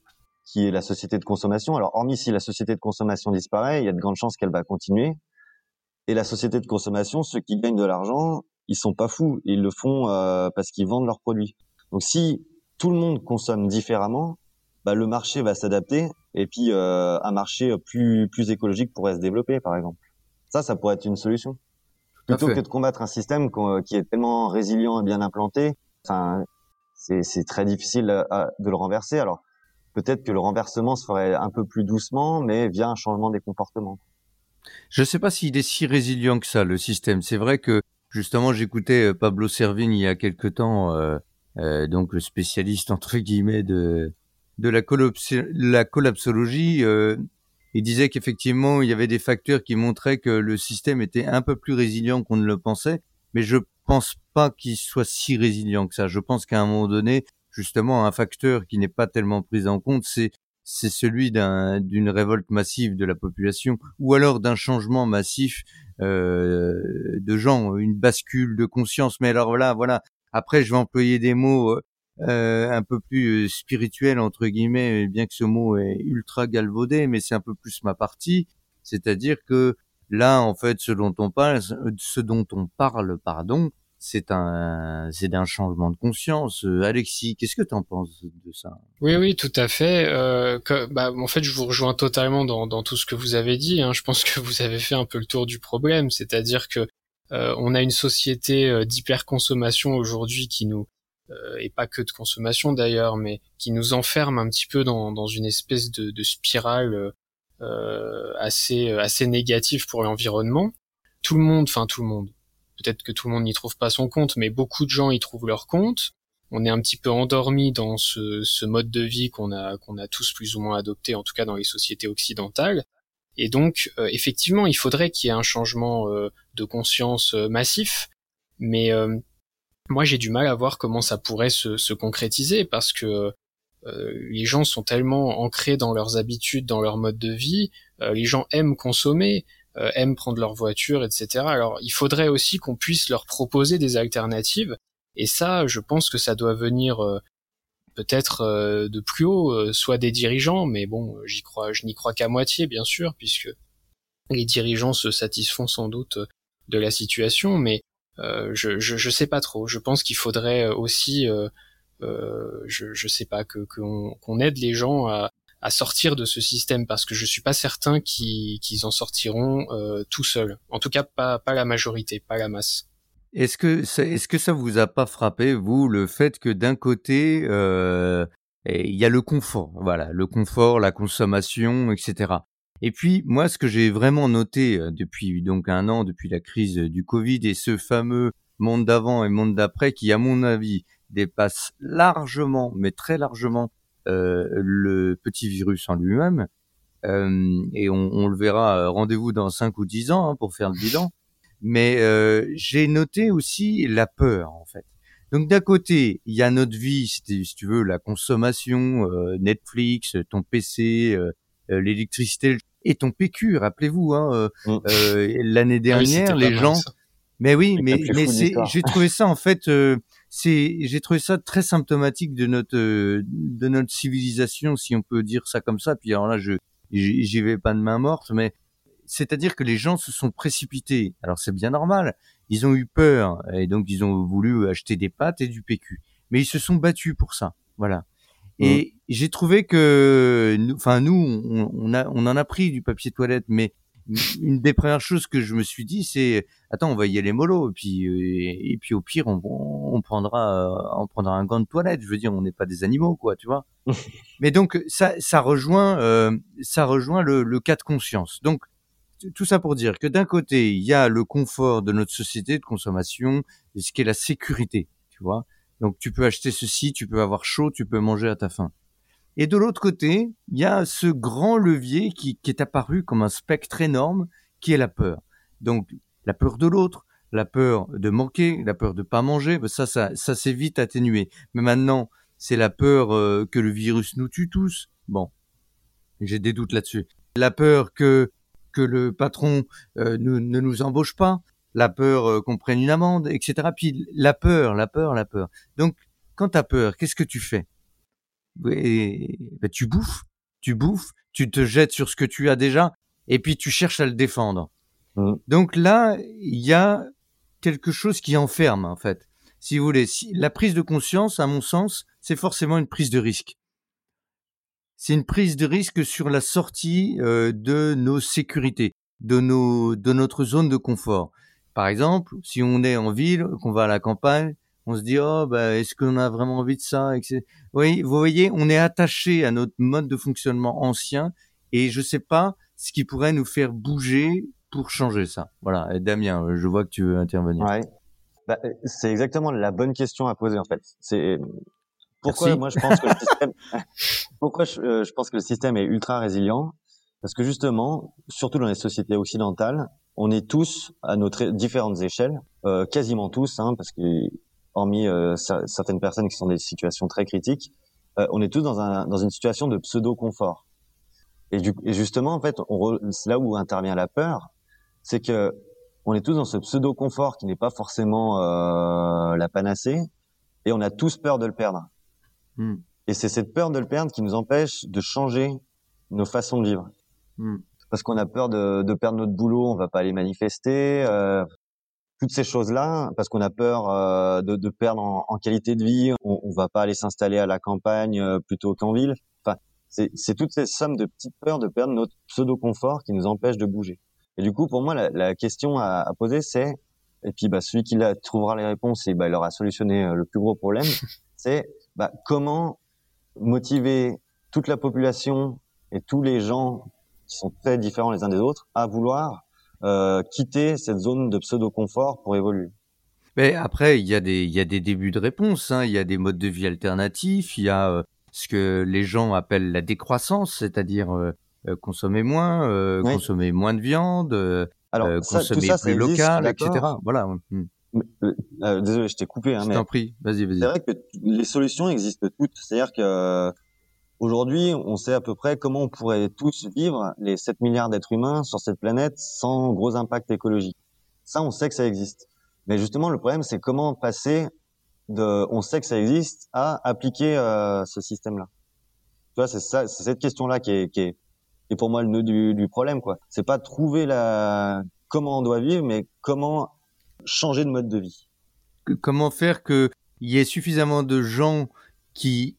qui est la société de consommation. Alors, hormis si la société de consommation disparaît, il y a de grandes chances qu'elle va continuer. Et la société de consommation, ceux qui gagnent de l'argent, ils sont pas fous. Ils le font euh, parce qu'ils vendent leurs produits. Donc, si tout le monde consomme différemment, bah, le marché va s'adapter et puis euh, un marché plus plus écologique pourrait se développer, par exemple. Ça, ça pourrait être une solution. Plutôt que de combattre un système qui est tellement résilient et bien implanté, enfin, c'est très difficile de le renverser. Alors, peut-être que le renversement se ferait un peu plus doucement, mais via un changement des comportements. Je ne sais pas s'il est si résilient que ça, le système. C'est vrai que, justement, j'écoutais euh, Pablo Servigne il y a quelque temps, euh, euh, donc le spécialiste, entre guillemets, de, la, la collapsologie. Il disait qu'effectivement, il y avait des facteurs qui montraient que le système était un peu plus résilient qu'on ne le pensait, mais je pense pas qu'il soit si résilient que ça. Je pense qu'à un moment donné, justement, un facteur qui n'est pas tellement pris en compte, c'est c'est celui d'un, d'une révolte massive de la population, ou alors d'un changement massif euh, de gens, une bascule de conscience. Mais alors là, voilà. Après, je vais employer des mots euh, un peu plus spirituels entre guillemets, bien que ce mot est ultra galvaudé, mais c'est un peu plus ma partie. C'est-à-dire que Là, en fait, ce dont on parle, ce dont on parle, pardon, c'est un, c'est d'un changement de conscience. Euh, Alexis, qu'est-ce que tu en penses de ça? Oui, oui, tout à fait. Euh, bah, en fait, je vous rejoins totalement dans, dans tout ce que vous avez dit. Hein. Je pense que vous avez fait un peu le tour du problème, c'est-à-dire que euh, on a une société euh, d'hyperconsommation aujourd'hui qui nous euh, et pas que de consommation d'ailleurs, mais qui nous enferme un petit peu dans, dans une espèce de, de spirale euh, assez euh, assez négatif pour l'environnement. Tout le monde, enfin tout le monde, peut-être que tout le monde n'y trouve pas son compte, mais beaucoup de gens y trouvent leur compte. On est un petit peu endormi dans ce, mode de vie qu'on a qu'on a tous plus ou moins adopté, en tout cas dans les sociétés occidentales. Et donc, euh, effectivement, il faudrait qu'il y ait un changement de conscience massif, mais moi j'ai du mal à voir comment ça pourrait se, se concrétiser parce que euh, les gens sont tellement ancrés dans leurs habitudes, dans leur mode de vie, euh, les gens aiment consommer, euh, aiment prendre leur voiture, etc. Alors il faudrait aussi qu'on puisse leur proposer des alternatives, et ça, je pense que ça doit venir peut-être de plus haut, soit des dirigeants, mais bon, j'y crois, je n'y crois qu'à moitié, bien sûr, puisque les dirigeants se satisfont sans doute de la situation, mais je, je, je sais pas trop. Je pense qu'il faudrait aussi euh, je, je sais pas que qu'on aide les gens à, sortir de ce système parce que je suis pas certain qu'ils en sortiront euh, tout seuls. En tout cas, pas la majorité, pas la masse. Est-ce que ça, est-ce que ça vous a pas frappé vous le fait que d'un côté euh, il y a le confort, voilà, le confort, la consommation, etc. Et puis moi, ce que j'ai vraiment noté euh, depuis donc un an, depuis la crise du Covid et ce fameux monde d'avant et monde d'après, qui à mon avis dépasse largement, mais très largement, euh, le petit virus en lui-même. Euh, et on, on, le verra, euh, rendez-vous dans 5 ou 10 ans hein, pour faire le bilan. Mais euh, j'ai noté aussi la peur, en fait. Donc d'un côté, il y a notre vie, si tu veux, la consommation, Netflix, ton PC, l'électricité et ton PQ. Rappelez-vous, hein, Mm. l'année Ah oui, dernière, les gens. Mais oui, mais j'ai trouvé ça en fait, euh, c'est, j'ai trouvé ça très symptomatique de notre euh, de notre civilisation, si on peut dire ça comme ça. Puis alors là, je j'y vais pas de main morte, mais c'est-à-dire que les gens se sont précipités. Alors c'est bien normal. Ils ont eu peur et donc ils ont voulu acheter des pâtes et du PQ. Mais ils se sont battus pour ça. Voilà. Et j'ai trouvé que, nous- enfin nous, on, on a, on en a pris du papier toilette, mais une des premières choses que je me suis dit, c'est attends, on va y aller mollo, et puis euh, et puis au pire, on, on prendra, on prendra un gant de toilette. Je veux dire, on n'est pas des animaux, quoi, tu vois. [laughs] mais donc ça, ça rejoint, euh, ça rejoint le, le cas de conscience. Donc tout ça pour dire que d'un côté, il y a le confort de notre société de consommation, et ce qui est la sécurité, tu vois. Donc tu peux acheter ceci, tu peux avoir chaud, tu peux manger à ta faim. Et de l'autre côté, il y a ce grand levier qui, qui est apparu comme un spectre énorme, qui est la peur. Donc la peur de l'autre, la peur de manquer, la peur de pas manger, ben ça, ça, ça s'est vite atténué. Mais maintenant, c'est la peur euh, que le virus nous tue tous. Bon, j'ai des doutes là-dessus. La peur que que le patron euh, ne nous embauche pas, la peur euh, qu'on prenne une amende, etc. Puis la peur, la peur, la peur. Donc, quand tu as peur, qu'est-ce que tu fais? Et, ben, Tu bouffes, tu bouffes, tu te jettes sur ce que tu as déjà, et puis tu cherches à le défendre. Mhm. Donc là, il y a quelque chose qui enferme, en fait. Si vous voulez, si, la prise de conscience, à mon sens, c'est forcément une prise de risque. C'est une prise de risque sur la sortie euh, de nos sécurités, de nos, de notre zone de confort. Par exemple, si on est en ville, qu'on va à la campagne, on se dit oh bah est-ce qu'on a vraiment envie de ça. Oui, vous voyez, on est attaché à notre mode de fonctionnement ancien et je sais pas ce qui pourrait nous faire bouger pour changer ça. Voilà, et Damien, je vois que tu veux intervenir. Ouais. Bah, euh, c'est exactement la bonne question à poser en fait. C'est pourquoi Merci. moi je pense que le système, [laughs] pourquoi je, euh, je pense que le système est ultra résilient? Parce que justement, surtout dans les sociétés occidentales, on est tous à nos très- différentes échelles, euh, quasiment tous, hein, parce que hormis euh, cer- certaines personnes qui sont dans des situations très critiques, euh, on est tous dans, un, dans une situation de pseudo confort. Et, et justement, en fait, c'est là où intervient la peur, c'est que on est tous dans ce pseudo confort qui n'est pas forcément euh, la panacée, et on a tous peur de le perdre. Hmm. Et c'est cette peur de le perdre qui nous empêche de changer nos façons de vivre. Hmm. Parce qu'on a peur de, de perdre notre boulot, on va pas aller manifester, euh, toutes ces choses-là, parce qu'on a peur euh, de, de perdre en, en qualité de vie, on, on va pas aller s'installer à la campagne euh, plutôt qu'en ville. Enfin, c'est toutes ces sommes de petites peurs de perdre notre pseudo-confort qui nous empêchent de bouger. Et du coup, pour moi, la, la question à, à poser, c'est, et puis bah, celui qui la, trouvera les réponses, et bah, il aura solutionné euh, le plus gros problème, [laughs] c'est bah, comment motiver toute la population et tous les gens qui sont très différents les uns des autres à vouloir quitter cette zone de pseudo-confort pour évoluer. Mais après, il y a des, il y a des débuts de réponse. Hein. Il y a des modes de vie alternatifs. Il y a euh, ce que les gens appellent la décroissance, c'est-à-dire euh, euh, consommer moins, euh, Oui. consommer moins de viande, euh, Alors, euh, ça, tout consommer ça, plus local, etc. Voilà. Hmm. Euh, euh, désolé, je t'ai coupé, hein, Je mais t'en prie. Vas-y, vas-y. c'est vrai que les solutions existent toutes. C'est-à-dire que euh, aujourd'hui, on sait à peu près comment on pourrait tous vivre les 7 milliards d'êtres humains sur cette planète sans gros impact écologique. Ça, on sait que ça existe. Mais justement, le problème, c'est comment passer de on sait que ça existe à appliquer euh, ce système-là. Tu vois, c'est ça, c'est cette question-là qui est, qui est, qui pour moi le nœud du, du problème, quoi. C'est pas trouver la comment on doit vivre, mais comment changer de mode de vie. Comment faire que il y ait suffisamment de gens qui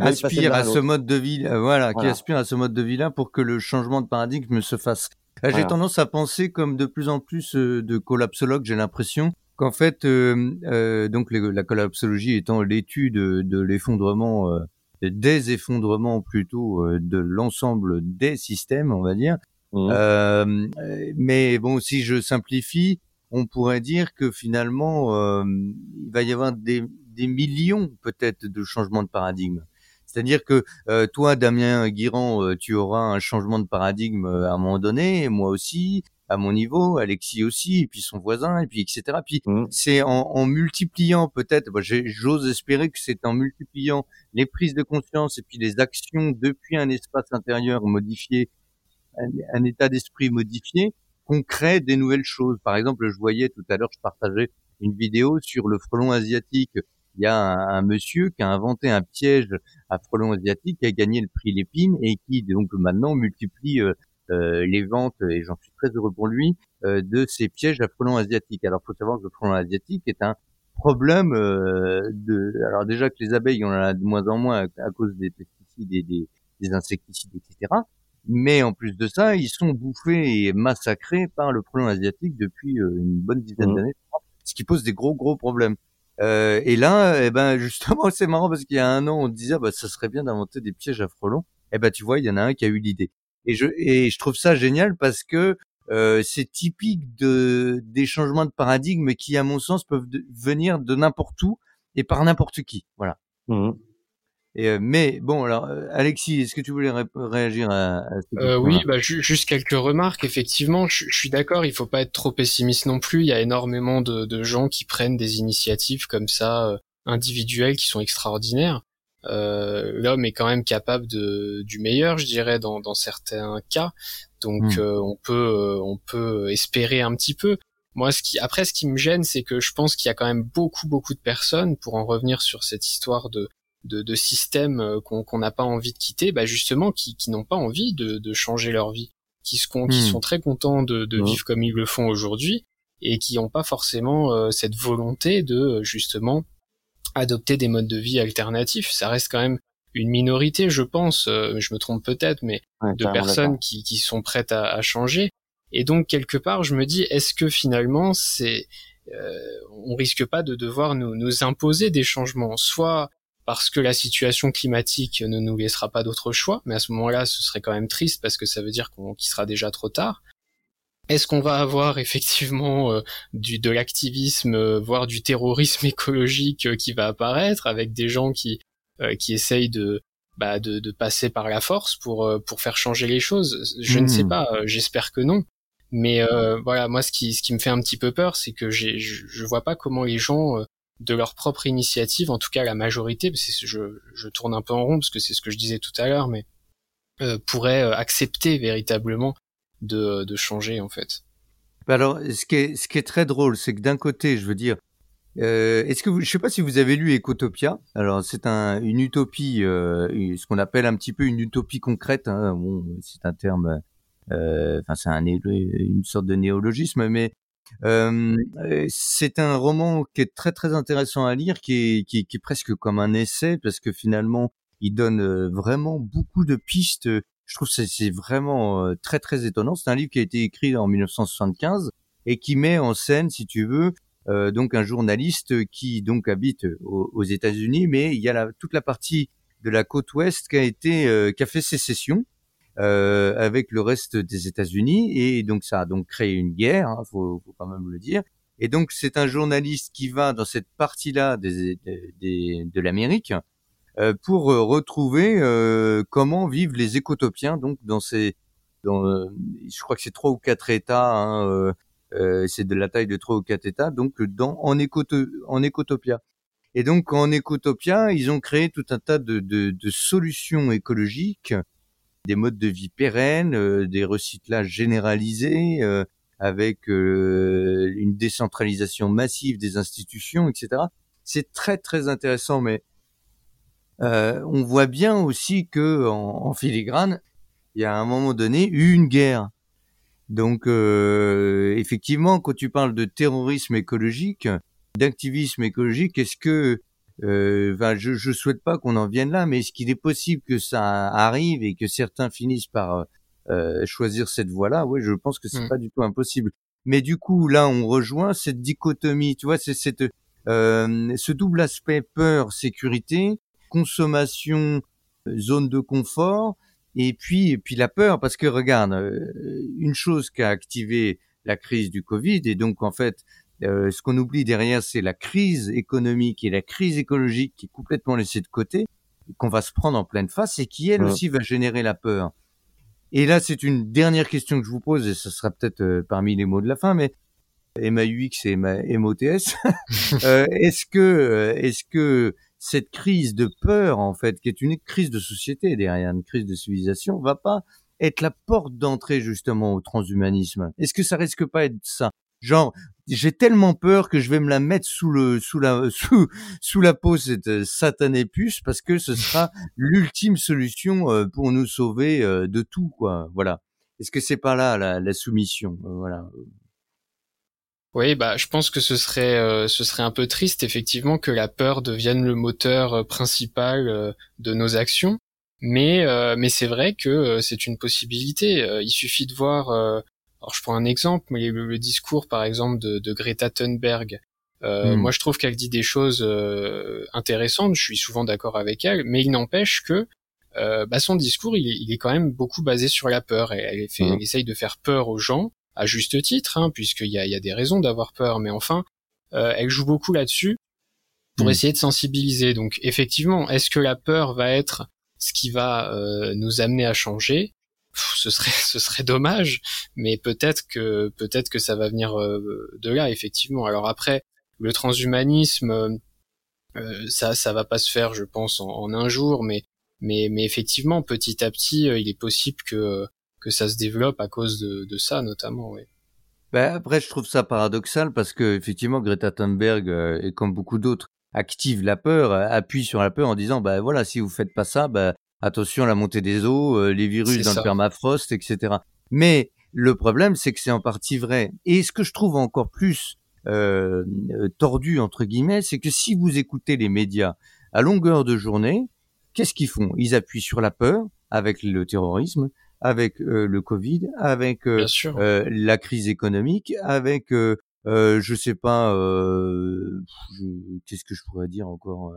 aspirent l'un à ce mode de vie, euh, voilà, qui aspirent à ce mode de vie-là pour que le changement de paradigme se fasse. Euh, J'ai tendance à penser comme de plus en plus euh, de collapsologues, j'ai l'impression qu'en fait, euh, euh, donc les- la collapsologie étant l'étude de l'effondrement, euh, des effondrements plutôt euh, de l'ensemble des systèmes, on va dire. Euh, euh, mais bon, si je simplifie, on pourrait dire que finalement, euh, il va y avoir des, des millions peut-être de changements de paradigme. C'est-à-dire que euh, toi, Damien Guirand, euh, tu auras un changement de paradigme euh, à un moment donné, moi aussi, à mon niveau, Alexis aussi, et puis son voisin, et puis etc. Puis Mmh. c'est en, en multipliant peut-être, bah, j'ose espérer que c'est en multipliant les prises de conscience et puis les actions depuis un espace intérieur modifié, un, un état d'esprit modifié, qu'on crée des nouvelles choses. Par exemple, je voyais tout à l'heure, je partageais une vidéo sur le frelon asiatique. Il y a un, un monsieur qui a inventé un piège à frelon asiatique, qui a gagné le prix Lépine et qui donc maintenant multiplie euh, euh, les ventes, et j'en suis très heureux pour lui, euh, de ces pièges à frelons asiatiques. Alors, faut savoir que le frelon asiatique est un problème euh, de. Alors déjà que les abeilles, on en a de moins en moins à, à cause des pesticides et des, des insecticides, etc. Mais en plus de ça, ils sont bouffés et massacrés par le frelon asiatique depuis euh, une bonne dizaine Mhm. d'années, ce qui pose des gros gros problèmes. Euh, et là, eh ben [laughs] justement, c'est marrant parce qu'il y a un an, on disait, ah, bah, ça serait bien d'inventer des pièges à frelons. Eh ben, tu vois, il y en a un qui a eu l'idée. Et je et je trouve ça génial parce que euh, c'est typique de des changements de paradigme qui, à mon sens, peuvent venir de n'importe où et par n'importe qui. Voilà. Mhm. Et, euh, mais bon, alors euh, Alexis, est-ce que tu voulais ré- réagir à, à cette Euh, oui, bah, ju- juste quelques remarques. Effectivement, je, suis d'accord. Il faut pas être trop pessimiste non plus. Il y a énormément de, de gens qui prennent des initiatives comme ça euh, individuelles qui sont extraordinaires. Euh, L'homme est quand même capable de du meilleur, je dirais, dans, dans certains cas. Donc, Mm. euh, on peut euh, on peut espérer un petit peu. Moi, ce qui après, ce qui me gêne, c'est que je pense qu'il y a quand même beaucoup beaucoup de personnes, pour en revenir sur cette histoire de de, de systèmes euh, qu'on n'a pas envie de quitter, bah justement qui, qui n'ont pas envie de, de changer leur vie, qui, se, qui Hmm. sont très contents de, de vivre comme ils le font aujourd'hui et qui n'ont pas forcément euh, cette volonté de euh, justement adopter des modes de vie alternatifs. Ça reste quand même une minorité, je pense, euh, je me trompe peut-être, mais Ouais, de personnes qui, qui sont prêtes à, à changer. Et donc quelque part, je me dis, est-ce que finalement, c'est, euh, on risque pas de devoir nous, nous imposer des changements, soit parce que la situation climatique ne nous laissera pas d'autre choix, mais à ce moment-là, ce serait quand même triste parce que ça veut dire qu'on qu'il sera déjà trop tard. Est-ce qu'on va avoir [laughs] effectivement euh, du de l'activisme, euh, voire du terrorisme [laughs] écologique euh, qui va apparaître avec des gens qui euh, qui essayent de bah, de, de passer par la force pour euh, pour faire changer les choses? Je ne sais Mhm. pas. J'espère que non. Mais euh, voilà, moi, ce qui ce qui me fait un petit peu peur, c'est que je, je vois pas comment les gens euh, de leur propre initiative, en tout cas la majorité, parce que je, tourne un peu en rond parce que c'est ce que je disais tout à l'heure, mais euh, pourraient euh, accepter véritablement de, changer en fait. Bah Alors, ce qui est, très drôle, c'est que d'un côté, je veux dire, euh, est-ce que je sais pas si vous avez lu Ecotopia. Alors, c'est un, une utopie, euh, ce qu'on appelle un petit peu une utopie concrète. Hein. Bon, c'est un terme, enfin, c'est un, une sorte de néologisme, mais c'est un roman qui est très très intéressant à lire, qui est, qui, qui est presque comme un essai, parce que finalement, il donne vraiment beaucoup de pistes. Je trouve que c'est vraiment très très étonnant. C'est un livre qui a été écrit en 1975 et qui met en scène, si tu veux, donc un journaliste qui donc habite aux, États-Unis, mais il y a toute la partie de la côte ouest qui a été qui a fait sécession euh, avec le reste des États-Unis et donc ça a donc créé une guerre, hein, faut, faut quand même le dire. Et donc c'est un journaliste qui va dans cette partie-là des, des, de l'Amérique euh, pour retrouver euh, comment vivent les écotopiens donc dans ces dans euh, je crois que c'est trois ou quatre États hein, euh, euh, c'est de la taille de trois ou quatre États donc dans en écoto, en écotopia et donc en écotopia ils ont créé tout un tas de, de, de solutions écologiques des modes de vie pérennes euh, des recyclages généralisés euh, avec euh, une décentralisation massive des institutions etc c'est très très intéressant mais euh, on voit bien aussi que en, en, filigrane, il y a à un moment donné eu une guerre. Donc euh, effectivement, quand tu parles de terrorisme écologique, d'activisme écologique, est-ce que euh, ben, je, je souhaite pas qu'on en vienne là, mais est-ce qu'il est possible que ça arrive et que certains finissent par euh, choisir cette voie-là? Oui, je pense que c'est mmh. pas du tout impossible. Mais du coup, là, on rejoint cette dichotomie. Tu vois, c'est cette euh, ce double aspect peur sécurité consommation, zone de confort, et puis, et puis la peur, parce que regarde, une chose qui a activé la crise du Covid, et donc en fait, euh, ce qu'on oublie derrière, c'est la crise économique et la crise écologique qui est complètement laissée de côté. qu'on va se prendre en pleine face et qui elle Ouais. aussi va générer la peur. Et là, c'est une dernière question que je vous pose et ce sera peut-être euh, parmi les mots de la fin, mais MAUX et MOTS, [laughs] euh, est-ce que, est-ce que cette crise de peur, en fait, qui est une crise de société derrière une crise de civilisation, va pas être la porte d'entrée justement au transhumanisme? Est-ce que ça risque pas être ça? Genre, j'ai tellement peur que je vais me la mettre sous le sous la [laughs] sous sous la peau cette euh, satanée puce parce que ce sera [laughs] l'ultime solution euh, pour nous sauver euh, de tout quoi. Voilà. Est-ce que c'est pas là la, la soumission? Voilà. Oui, bah, je pense que ce serait, euh, ce serait un peu triste, effectivement, que la peur devienne le moteur euh, principal euh, de nos actions. Mais, euh, mais c'est vrai que c'est une possibilité. Il suffit de voir. Alors, je prends un exemple, mais le, le discours, par exemple, de, de Greta Thunberg. Euh, Mm. Moi, je trouve qu'elle dit des choses euh, intéressantes. Je suis souvent d'accord avec elle, mais il n'empêche que euh, bah, son discours, il est, il est quand même beaucoup basé sur la peur. Et elle, fait, Mm. elle essaye de faire peur aux gens à juste titre, hein, puisqu'il y a, il y a des raisons d'avoir peur, mais enfin, euh, elle joue beaucoup là-dessus pour Mm. essayer de sensibiliser. Donc, effectivement, est-ce que la peur va être ce qui va euh, nous amener à changer? Ce serait, [laughs] ce serait dommage, mais peut-être que peut-être que ça va venir euh, de là, effectivement. Alors après, le transhumanisme, euh, euh, ça, ça va pas se faire, je pense, en, un jour, mais mais mais effectivement, petit à petit, il est possible que que ça se développe à cause de, de ça, notamment. Ouais. Ben, après, je trouve ça paradoxal parce que effectivement, Greta Thunberg, et comme beaucoup d'autres, active la peur, appuie sur la peur en disant, bah voilà, si vous faites pas ça, bah attention à la montée des eaux, euh, les virus dans ça. le permafrost, etc. Mais le problème, c'est que c'est en partie vrai. Et ce que je trouve encore plus euh, euh, tordu entre guillemets, c'est que si vous écoutez les médias à longueur de journée, qu'est-ce qu'ils font? Ils appuient sur la peur avec le terrorisme, avec euh, le Covid, avec euh, la crise économique, avec je sais pas, euh, qu'est-ce que je pourrais dire encore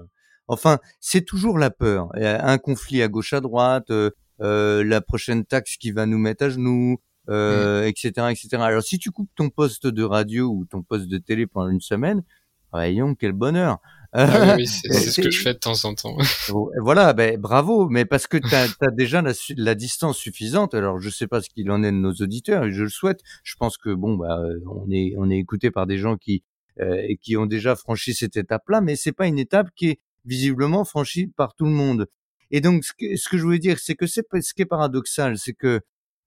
Enfin, c'est toujours la peur. Un conflit à gauche à droite, euh, euh, la prochaine taxe qui va nous mettre à genoux, euh, etc., etc. Alors si tu coupes ton poste de radio ou ton poste de télé pendant une semaine, voyons quel bonheur. Ah oui, [laughs] c'est ce que je fais de temps en temps. [laughs] Oh, Voilà, ben bravo, mais parce que tu as, déjà la, la distance suffisante. Alors je sais pas ce qu'il en est de nos auditeurs, et je le souhaite. Je pense que bon, bah, on est on est écouté par des gens qui euh, qui ont déjà franchi cette étape-là, mais c'est pas une étape qui est visiblement franchie par tout le monde. Et donc ce que, je voulais dire, c'est que c'est ce qui est paradoxal, c'est que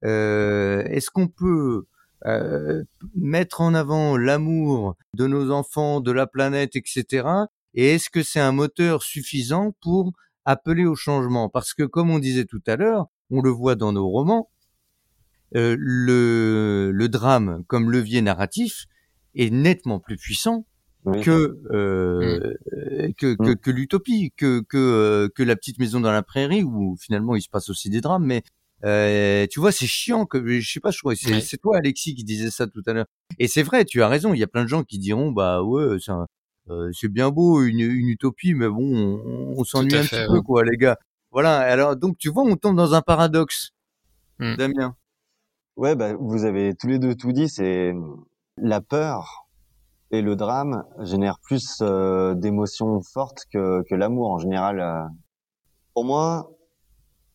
euh, est-ce qu'on peut euh, mettre en avant l'amour de nos enfants, de la planète, etc. Et est-ce que c'est un moteur suffisant pour appeler au changement? Parce que, comme on disait tout à l'heure, on le voit dans nos romans, euh, le, le drame comme levier narratif est nettement plus puissant Oui. que euh, que, que, que l'utopie, que que euh, que la petite maison dans la prairie où finalement il se passe aussi des drames. Mais euh, tu vois, c'est chiant. Que je sais pas, je crois. que C'est toi, Alexis, qui disait ça tout à l'heure. Et c'est vrai, tu as raison. Il y a plein de gens qui diront, bah ouais, c'est un- euh, c'est bien beau une, une utopie, mais bon, on, on s'ennuie un fait, petit ouais. peu, quoi, les gars. Voilà. Alors donc tu vois, on tombe dans un paradoxe. Hmm. Damien. Ouais, bah, vous avez tous les deux tout dit. C'est la peur et le drame génèrent plus euh, d'émotions fortes que, que l'amour en général. euh. Pour moi,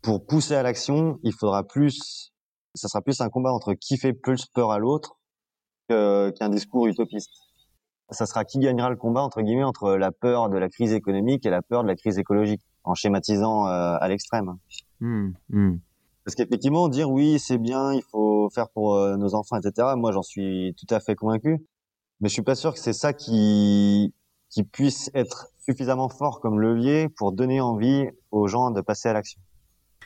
pour pousser à l'action, il faudra plus, ça sera plus un combat entre qui fait plus peur à l'autre qu'un discours utopiste. Ça sera qui gagnera le combat entre guillemets entre la peur de la crise économique et la peur de la crise écologique, en schématisant euh, à l'extrême. Hmm, hmm. Parce qu'effectivement, dire oui, c'est bien, il faut faire pour euh, nos enfants, etc. Moi, j'en suis tout à fait convaincu. Mais je suis pas sûr que c'est ça qui qui puisse être suffisamment fort comme levier pour donner envie aux gens de passer à l'action.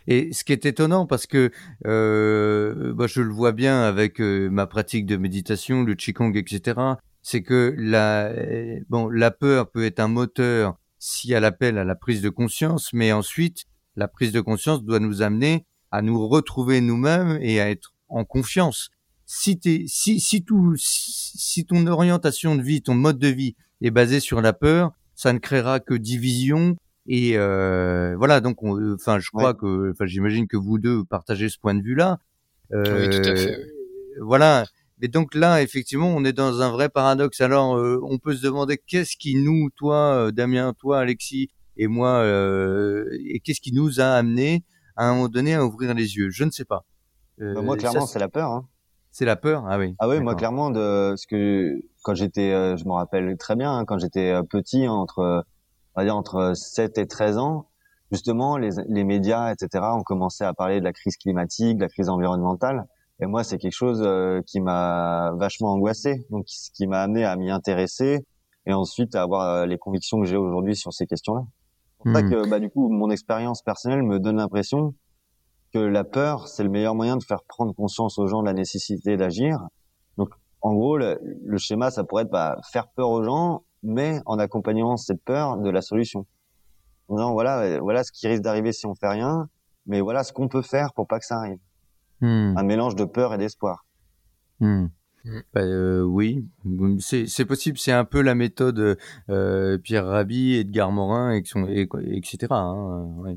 Et ce qui est étonnant, parce que euh, moi je le vois bien avec euh, ma pratique de méditation, le qigong, etc., c'est que la, euh, bon, la peur peut être un moteur si elle appelle à la prise de conscience, mais ensuite la prise de conscience doit nous amener à nous retrouver nous-mêmes et à être en confiance. Si, t'es, si, si, tout, si, si ton orientation de vie, ton mode de vie est basé sur la peur, ça ne créera que division, et euh, voilà, donc, on- enfin, je crois que, enfin, j'imagine que vous deux partagez ce point de vue-là. Oui, tout à fait. Euh, oui. Voilà. Et donc là, effectivement, on est dans un vrai paradoxe. Alors, euh, on peut se demander qu'est-ce qui nous, toi, euh, Damien, toi, Alexis, et moi, et qu'est-ce qui nous a amené à un moment donné à ouvrir les yeux? Je ne sais pas. Bah, moi, clairement, c'est la peur. Hein. C'est la peur, ah oui. Ah oui, moi clairement de ce que quand j'étais, je me rappelle très bien, hein, quand j'étais petit, hein, entre, on va dire entre 7 et 13 ans, justement, les, les médias, etc., ont commencé à parler de la crise climatique, de la crise environnementale. Et moi, c'est quelque chose euh, qui m'a vachement angoissé, donc ce qui m'a amené à m'y intéresser et ensuite à avoir euh, les convictions que j'ai aujourd'hui sur ces questions-là. C'est pour ça hmm. que, bah, du coup, mon expérience personnelle me donne l'impression que la peur, c'est le meilleur moyen de faire prendre conscience aux gens de la nécessité d'agir. Donc, en gros, le, schéma, ça pourrait être bah, faire peur aux gens, mais en accompagnant cette peur de la solution. En disant, voilà, euh, voilà ce qui risque d'arriver si on fait rien, mais voilà ce qu'on peut faire pour pas que ça arrive. Hmm. Un mélange de peur et d'espoir. Hmm. Hmm. Bah, euh, oui, c'est possible. C'est un peu la méthode euh, Pierre Rabhi, Edgar Morin, et, etc. Hein,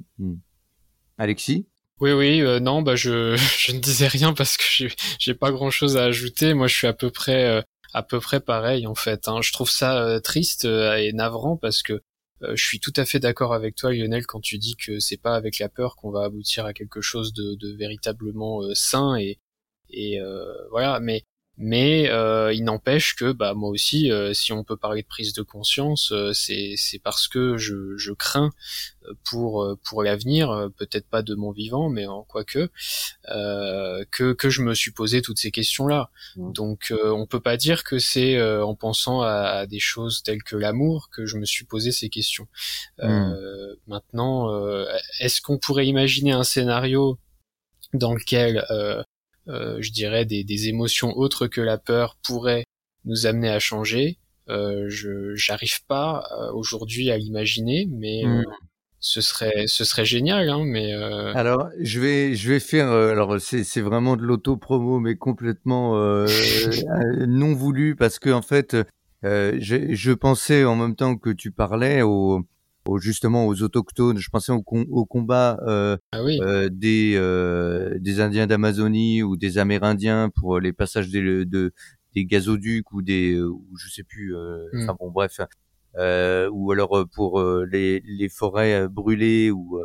Alexis? Oui, oui, euh, non, bah je, [laughs] je ne disais rien parce que j'ai pas grand chose à ajouter. Moi, je suis à peu près à peu près pareil en fait. Hein. Je trouve ça triste et navrant parce que euh, je suis tout à fait d'accord avec toi, Lionel, quand tu dis que c'est pas avec la peur qu'on va aboutir à quelque chose de, de véritablement euh, sain et, et euh, voilà. Mais mais euh, il n'empêche que bah moi aussi euh, si on peut parler de prise de conscience euh, c'est c'est parce que je, je crains pour pour l'avenir peut-être pas de mon vivant mais en quoi que que que je me suis posé toutes ces questions là mmh. donc on peut pas dire que c'est en pensant à, des choses telles que l'amour que je me suis posé ces questions mmh. maintenant est-ce qu'on pourrait imaginer un scénario dans lequel euh, je dirais, des, des, émotions autres que la peur pourraient nous amener à changer. Euh, je j'arrive pas euh, aujourd'hui à l'imaginer, mais hmm. ce serait ce serait génial. Hein, mais alors je vais je vais faire alors c'est c'est vraiment de l'auto promo, mais complètement [laughs] non voulu parce que en fait je, je pensais en même temps que tu parlais au justement aux autochtones. Je pensais au, au combat euh, ah euh, des, euh, des Indiens d'Amazonie ou des Amérindiens pour les passages des, de, des gazoducs ou des, ou je sais plus. Hmm. Enfin bon, bref. ou alors pour les, les forêts brûlées ou,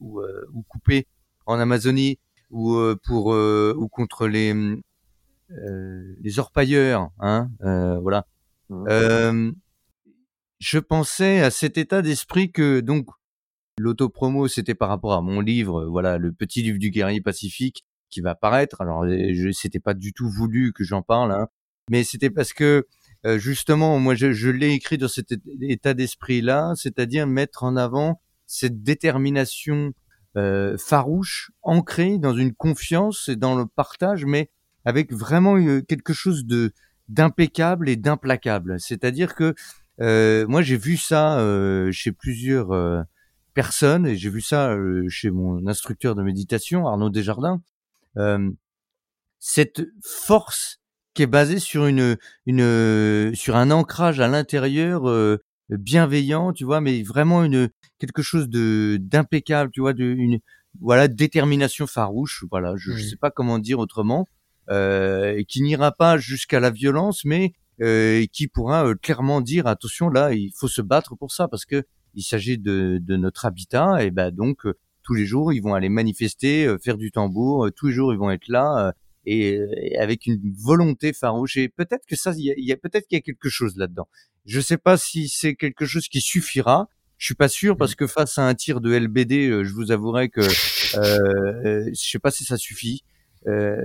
ou, ou coupées en Amazonie ou pour ou contre les les orpailleurs, hein, voilà. Mmh je pensais à cet état d'esprit que donc l'autopromo c'était par rapport à mon livre, voilà, le petit livre du guerrier pacifique qui va paraître. Alors c'était pas du tout voulu que j'en parle, hein, mais c'était parce que euh, justement moi je, je l'ai écrit dans cet état d'esprit là, c'est-à-dire mettre en avant cette détermination euh, farouche, ancrée dans une confiance et dans le partage, mais avec vraiment euh, quelque chose de d'impeccable et d'implacable. C'est-à-dire que euh, moi, j'ai vu ça euh, chez plusieurs euh, personnes et j'ai vu ça chez mon instructeur de méditation, Arnaud Desjardins. cette force qui est basée sur une, une sur un ancrage à l'intérieur bienveillant, tu vois, mais vraiment une quelque chose de d'impeccable, tu vois, de une voilà détermination farouche, voilà, je, ne sais pas comment dire autrement, euh, qui n'ira pas jusqu'à la violence, mais euh, qui pourra euh, clairement dire attention là, il faut se battre pour ça parce que il s'agit de, de, notre habitat et ben donc euh, tous les jours ils vont aller manifester, faire du tambour, tous les jours ils vont être là et, avec une volonté farouche. Et peut-être que ça, il y a, peut-être qu'il y a quelque chose là-dedans. Je sais pas si c'est quelque chose qui suffira. Je suis pas sûr parce mmh. que face à un tir de LBD, je vous avouerai que euh, je sais pas si ça suffit. Euh,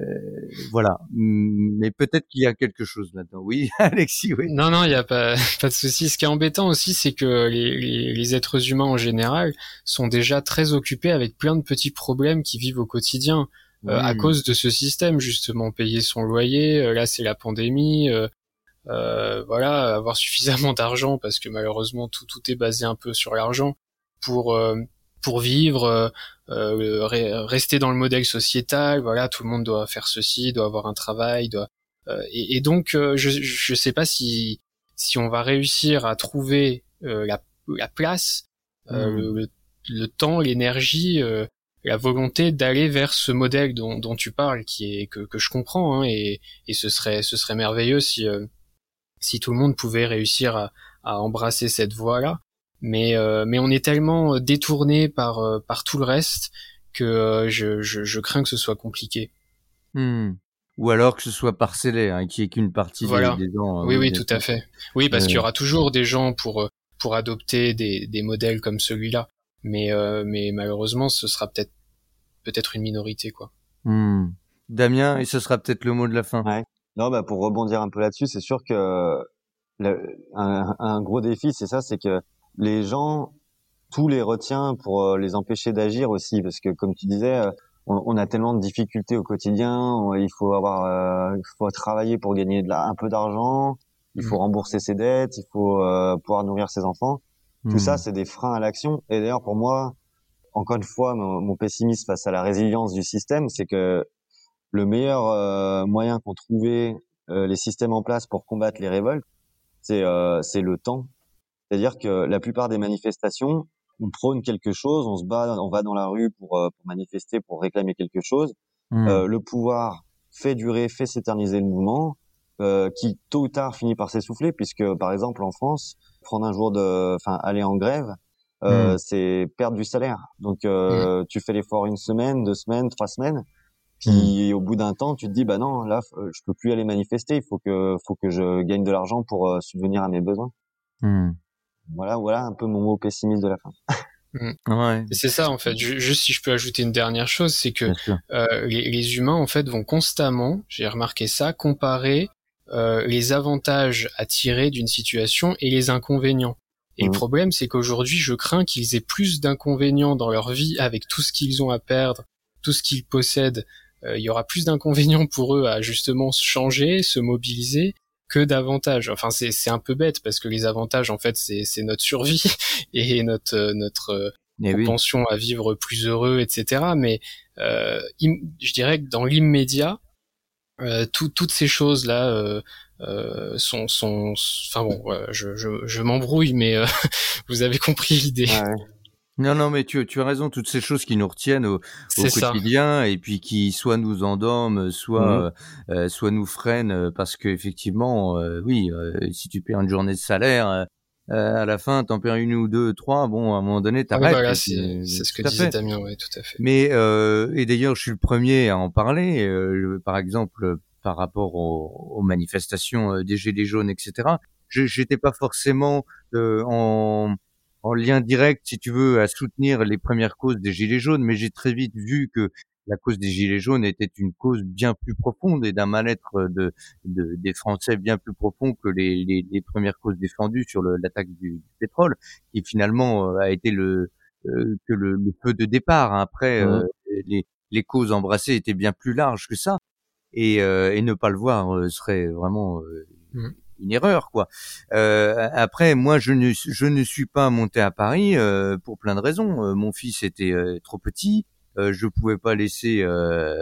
voilà. Mais peut-être qu'il y a quelque chose là-dedans. Oui, [laughs] Alexis, oui. Non, non, il n'y a pas, [laughs] pas de souci. Ce qui est embêtant aussi, c'est que les, les, êtres humains en général sont déjà très occupés avec plein de petits problèmes qui vivent au quotidien. Euh, à cause de ce système justement payer son loyer euh, là c'est la pandémie euh, voilà avoir [laughs] suffisamment d'argent parce que malheureusement tout tout est basé un peu sur l'argent pour pour vivre, euh, euh rester dans le modèle sociétal. Voilà, tout le monde doit faire ceci, doit avoir un travail, doit. Euh, et, et, donc, euh, je je sais pas si si on va réussir à trouver la, la place, mmh. le, le, temps, l'énergie, la volonté d'aller vers ce modèle dont, dont, tu parles, qui est que, que je comprends, hein, et, et ce serait ce serait merveilleux si si tout le monde pouvait réussir à, à embrasser cette voie-là. Mais euh, mais on est tellement détourné par par tout le reste que je, je, je crains que ce soit compliqué. Hmm. Ou alors que ce soit parcellé, hein, qui est qu'une partie voilà. des, gens. Oui, oui, tout à fait. Oui, parce qu'il y aura toujours des gens pour pour adopter des, des modèles comme celui-là, mais mais malheureusement, ce sera peut-être peut-être une minorité, quoi. Hmm. Damien, et ce sera peut-être le mot de la fin. Ouais. Non, bah pour rebondir un peu là-dessus, c'est sûr que le, un, un, gros défi, c'est ça, c'est que les gens, tout les retient pour euh, les empêcher d'agir aussi, parce que comme tu disais, euh, on, on, a tellement de difficultés au quotidien, il faut avoir, euh, il faut travailler pour gagner de la, un peu d'argent, il faut mmh. rembourser ses dettes, il faut pouvoir nourrir ses enfants. Tout mmh. ça, c'est des freins à l'action. Et d'ailleurs, pour moi, encore une fois, mon, mon, pessimisme face à la résilience du système, c'est que le meilleur euh, moyen qu'ont trouvé euh, les systèmes en place pour combattre les révoltes, c'est euh, c'est le temps. C'est-à-dire que la plupart des manifestations, on prône quelque chose, on se bat, on va dans la rue pour, pour manifester, pour réclamer quelque chose. Mmh. le pouvoir fait durer, fait s'éterniser le mouvement, qui tôt ou tard finit par s'essouffler, puisque par exemple en France, prendre un jour de, enfin aller en grève, euh, mmh. c'est perdre du salaire. Donc euh, mmh. tu fais l'effort une semaine, deux semaines, trois semaines, puis mmh. au bout d'un temps, tu te dis bah non, là je peux plus aller manifester, il faut que faut que je gagne de l'argent pour euh, subvenir à mes besoins. Voilà, voilà un peu mon mot pessimiste de la fin. [laughs] Ouais. C'est ça en fait. Juste si je peux ajouter une dernière chose, c'est que euh, les, les, humains en fait vont constamment, j'ai remarqué ça, comparer euh, les avantages à tirer d'une situation et les inconvénients. Et le mmh. problème, c'est qu'aujourd'hui, je crains qu'ils aient plus d'inconvénients dans leur vie avec tout ce qu'ils ont à perdre, tout ce qu'ils possèdent. Euh, il y aura plus d'inconvénients pour eux à justement se changer, se mobiliser, que d'avantages. Enfin, c'est un peu bête parce que les avantages, en fait, c'est notre survie [laughs] et notre notre eh pension à vivre plus heureux, etc. Mais euh, je dirais que dans l'immédiat, euh, toutes ces choses là euh, euh, sont, sont, enfin bon, je, je, je m'embrouille, mais euh, [laughs] vous avez compris l'idée. Ouais. Non, non, mais tu, tu as raison, toutes ces choses qui nous retiennent au, au quotidien et puis qui soit nous endorment, soit, mmh. euh, soit nous freinent, parce que effectivement, euh, oui, si tu perds une journée de salaire, à la fin, t'en perds une ou deux, trois, bon, à un moment donné, t'arrêtes. Ah oui, c'est ce que disait Damien, oui, tout à fait. Mais, et d'ailleurs, je suis le premier à en parler, par exemple, par rapport aux, aux manifestations euh, des Gilets jaunes, etc. J'étais pas forcément euh, en, en lien direct, si tu veux, à soutenir les premières causes des Gilets jaunes, mais j'ai très vite vu que la cause des Gilets jaunes était une cause bien plus profonde et d'un mal-être de, de, des Français bien plus profond que les, les, les premières causes défendues sur l'attaque du, du, pétrole, qui finalement euh, a été le que le, le, feu de départ. Hein. Après, mmh. les, les causes embrassées étaient bien plus larges que ça et, euh, et ne pas le voir euh, serait vraiment euh, mmh. Une erreur quoi. Euh, après moi je ne je ne suis pas monté à Paris euh, pour plein de raisons. mon fils était trop petit, je pouvais pas laisser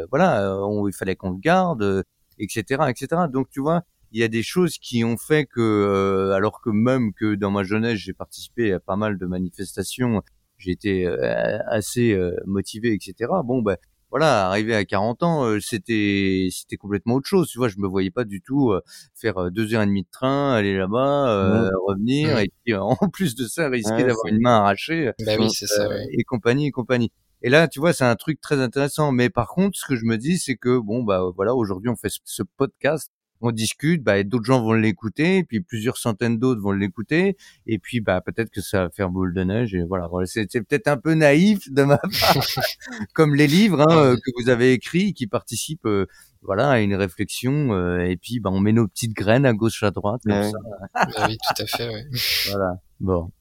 voilà, il fallait qu'on le garde, etc. etc. Donc tu vois, il y a des choses qui ont fait que alors que même que dans ma jeunesse j'ai participé à pas mal de manifestations, été assez motivé, etc. Bon ben voilà, arrivé à 40 ans, euh, c'était c'était complètement autre chose. Tu vois, je me voyais pas du tout euh, faire euh, deux heures et demie de train, aller là-bas, revenir, et puis [laughs] en plus de ça, risquer d'avoir une main arrachée, bah oui, c'est ça, et compagnie, et compagnie. Et là, tu vois, c'est un truc très intéressant. Mais par contre, ce que je me dis, c'est que bon, bah voilà, aujourd'hui, on fait ce podcast on discute, bah, d'autres gens vont l'écouter, puis plusieurs centaines d'autres vont l'écouter, et puis bah peut-être que ça va faire boule de neige. Et voilà, c'est peut-être un peu naïf de ma part, [laughs] comme les livres hein, euh, que vous avez écrits, qui participent, euh, voilà, à une réflexion. Euh, et puis bah on met nos petites graines à gauche à droite comme ça. bah oui, tout à fait. Ouais. [laughs] Voilà. Bon.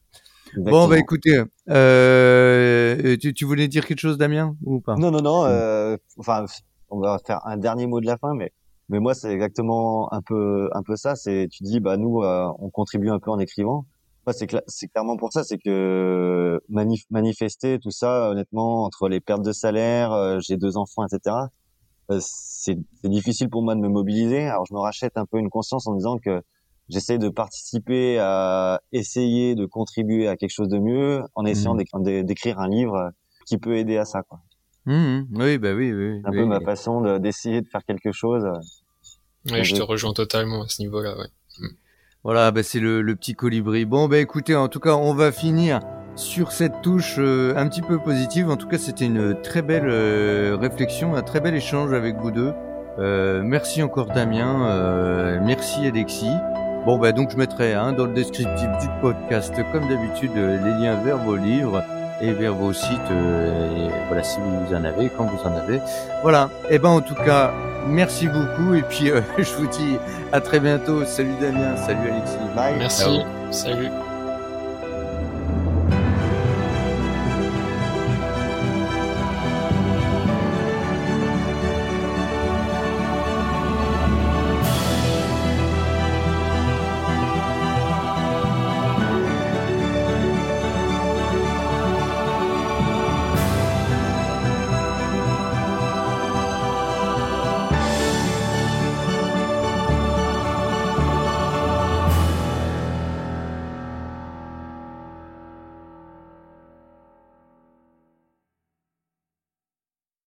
Bon, bah écoutez, euh, tu, tu, voulais dire quelque chose, Damien, ou pas? Non, non, non. Euh, enfin, on va faire un dernier mot de la fin, mais mais moi, c'est exactement un peu, un peu ça. C'est, tu dis, bah nous, euh, on contribue un peu en écrivant. Moi, c'est, clairement pour ça. C'est que manif manifester tout ça, honnêtement, entre les pertes de salaire, euh, j'ai deux enfants, etc. Euh, c'est, c'est difficile pour moi de me mobiliser. Alors, je me rachète un peu une conscience en disant que j'essaie de participer à essayer de contribuer à quelque chose de mieux en essayant mmh. d'écrire un livre qui peut aider à ça, quoi. Mmh, oui, bah oui, oui. Un peu ma façon d'essayer de, faire quelque chose. Oui, je te rejoins totalement à ce niveau-là, ouais. Mmh. Voilà, bah, c'est le, le petit colibri. Bon, bah écoutez, en tout cas, on va finir sur cette touche euh, un petit peu positive. En tout cas, c'était une très belle euh, réflexion, un très bel échange avec vous deux. Euh, merci encore Damien, euh, merci Alexis. Bon, bah donc je mettrai hein, dans le descriptif du podcast, comme d'habitude, euh, les liens vers vos livres et vers vos sites. et voilà, si vous en avez, quand vous en avez. Voilà. Et ben en tout cas, merci beaucoup. Et puis [laughs] je vous dis à très bientôt. Salut Damien, salut Alexis. Bye. Merci. Salut.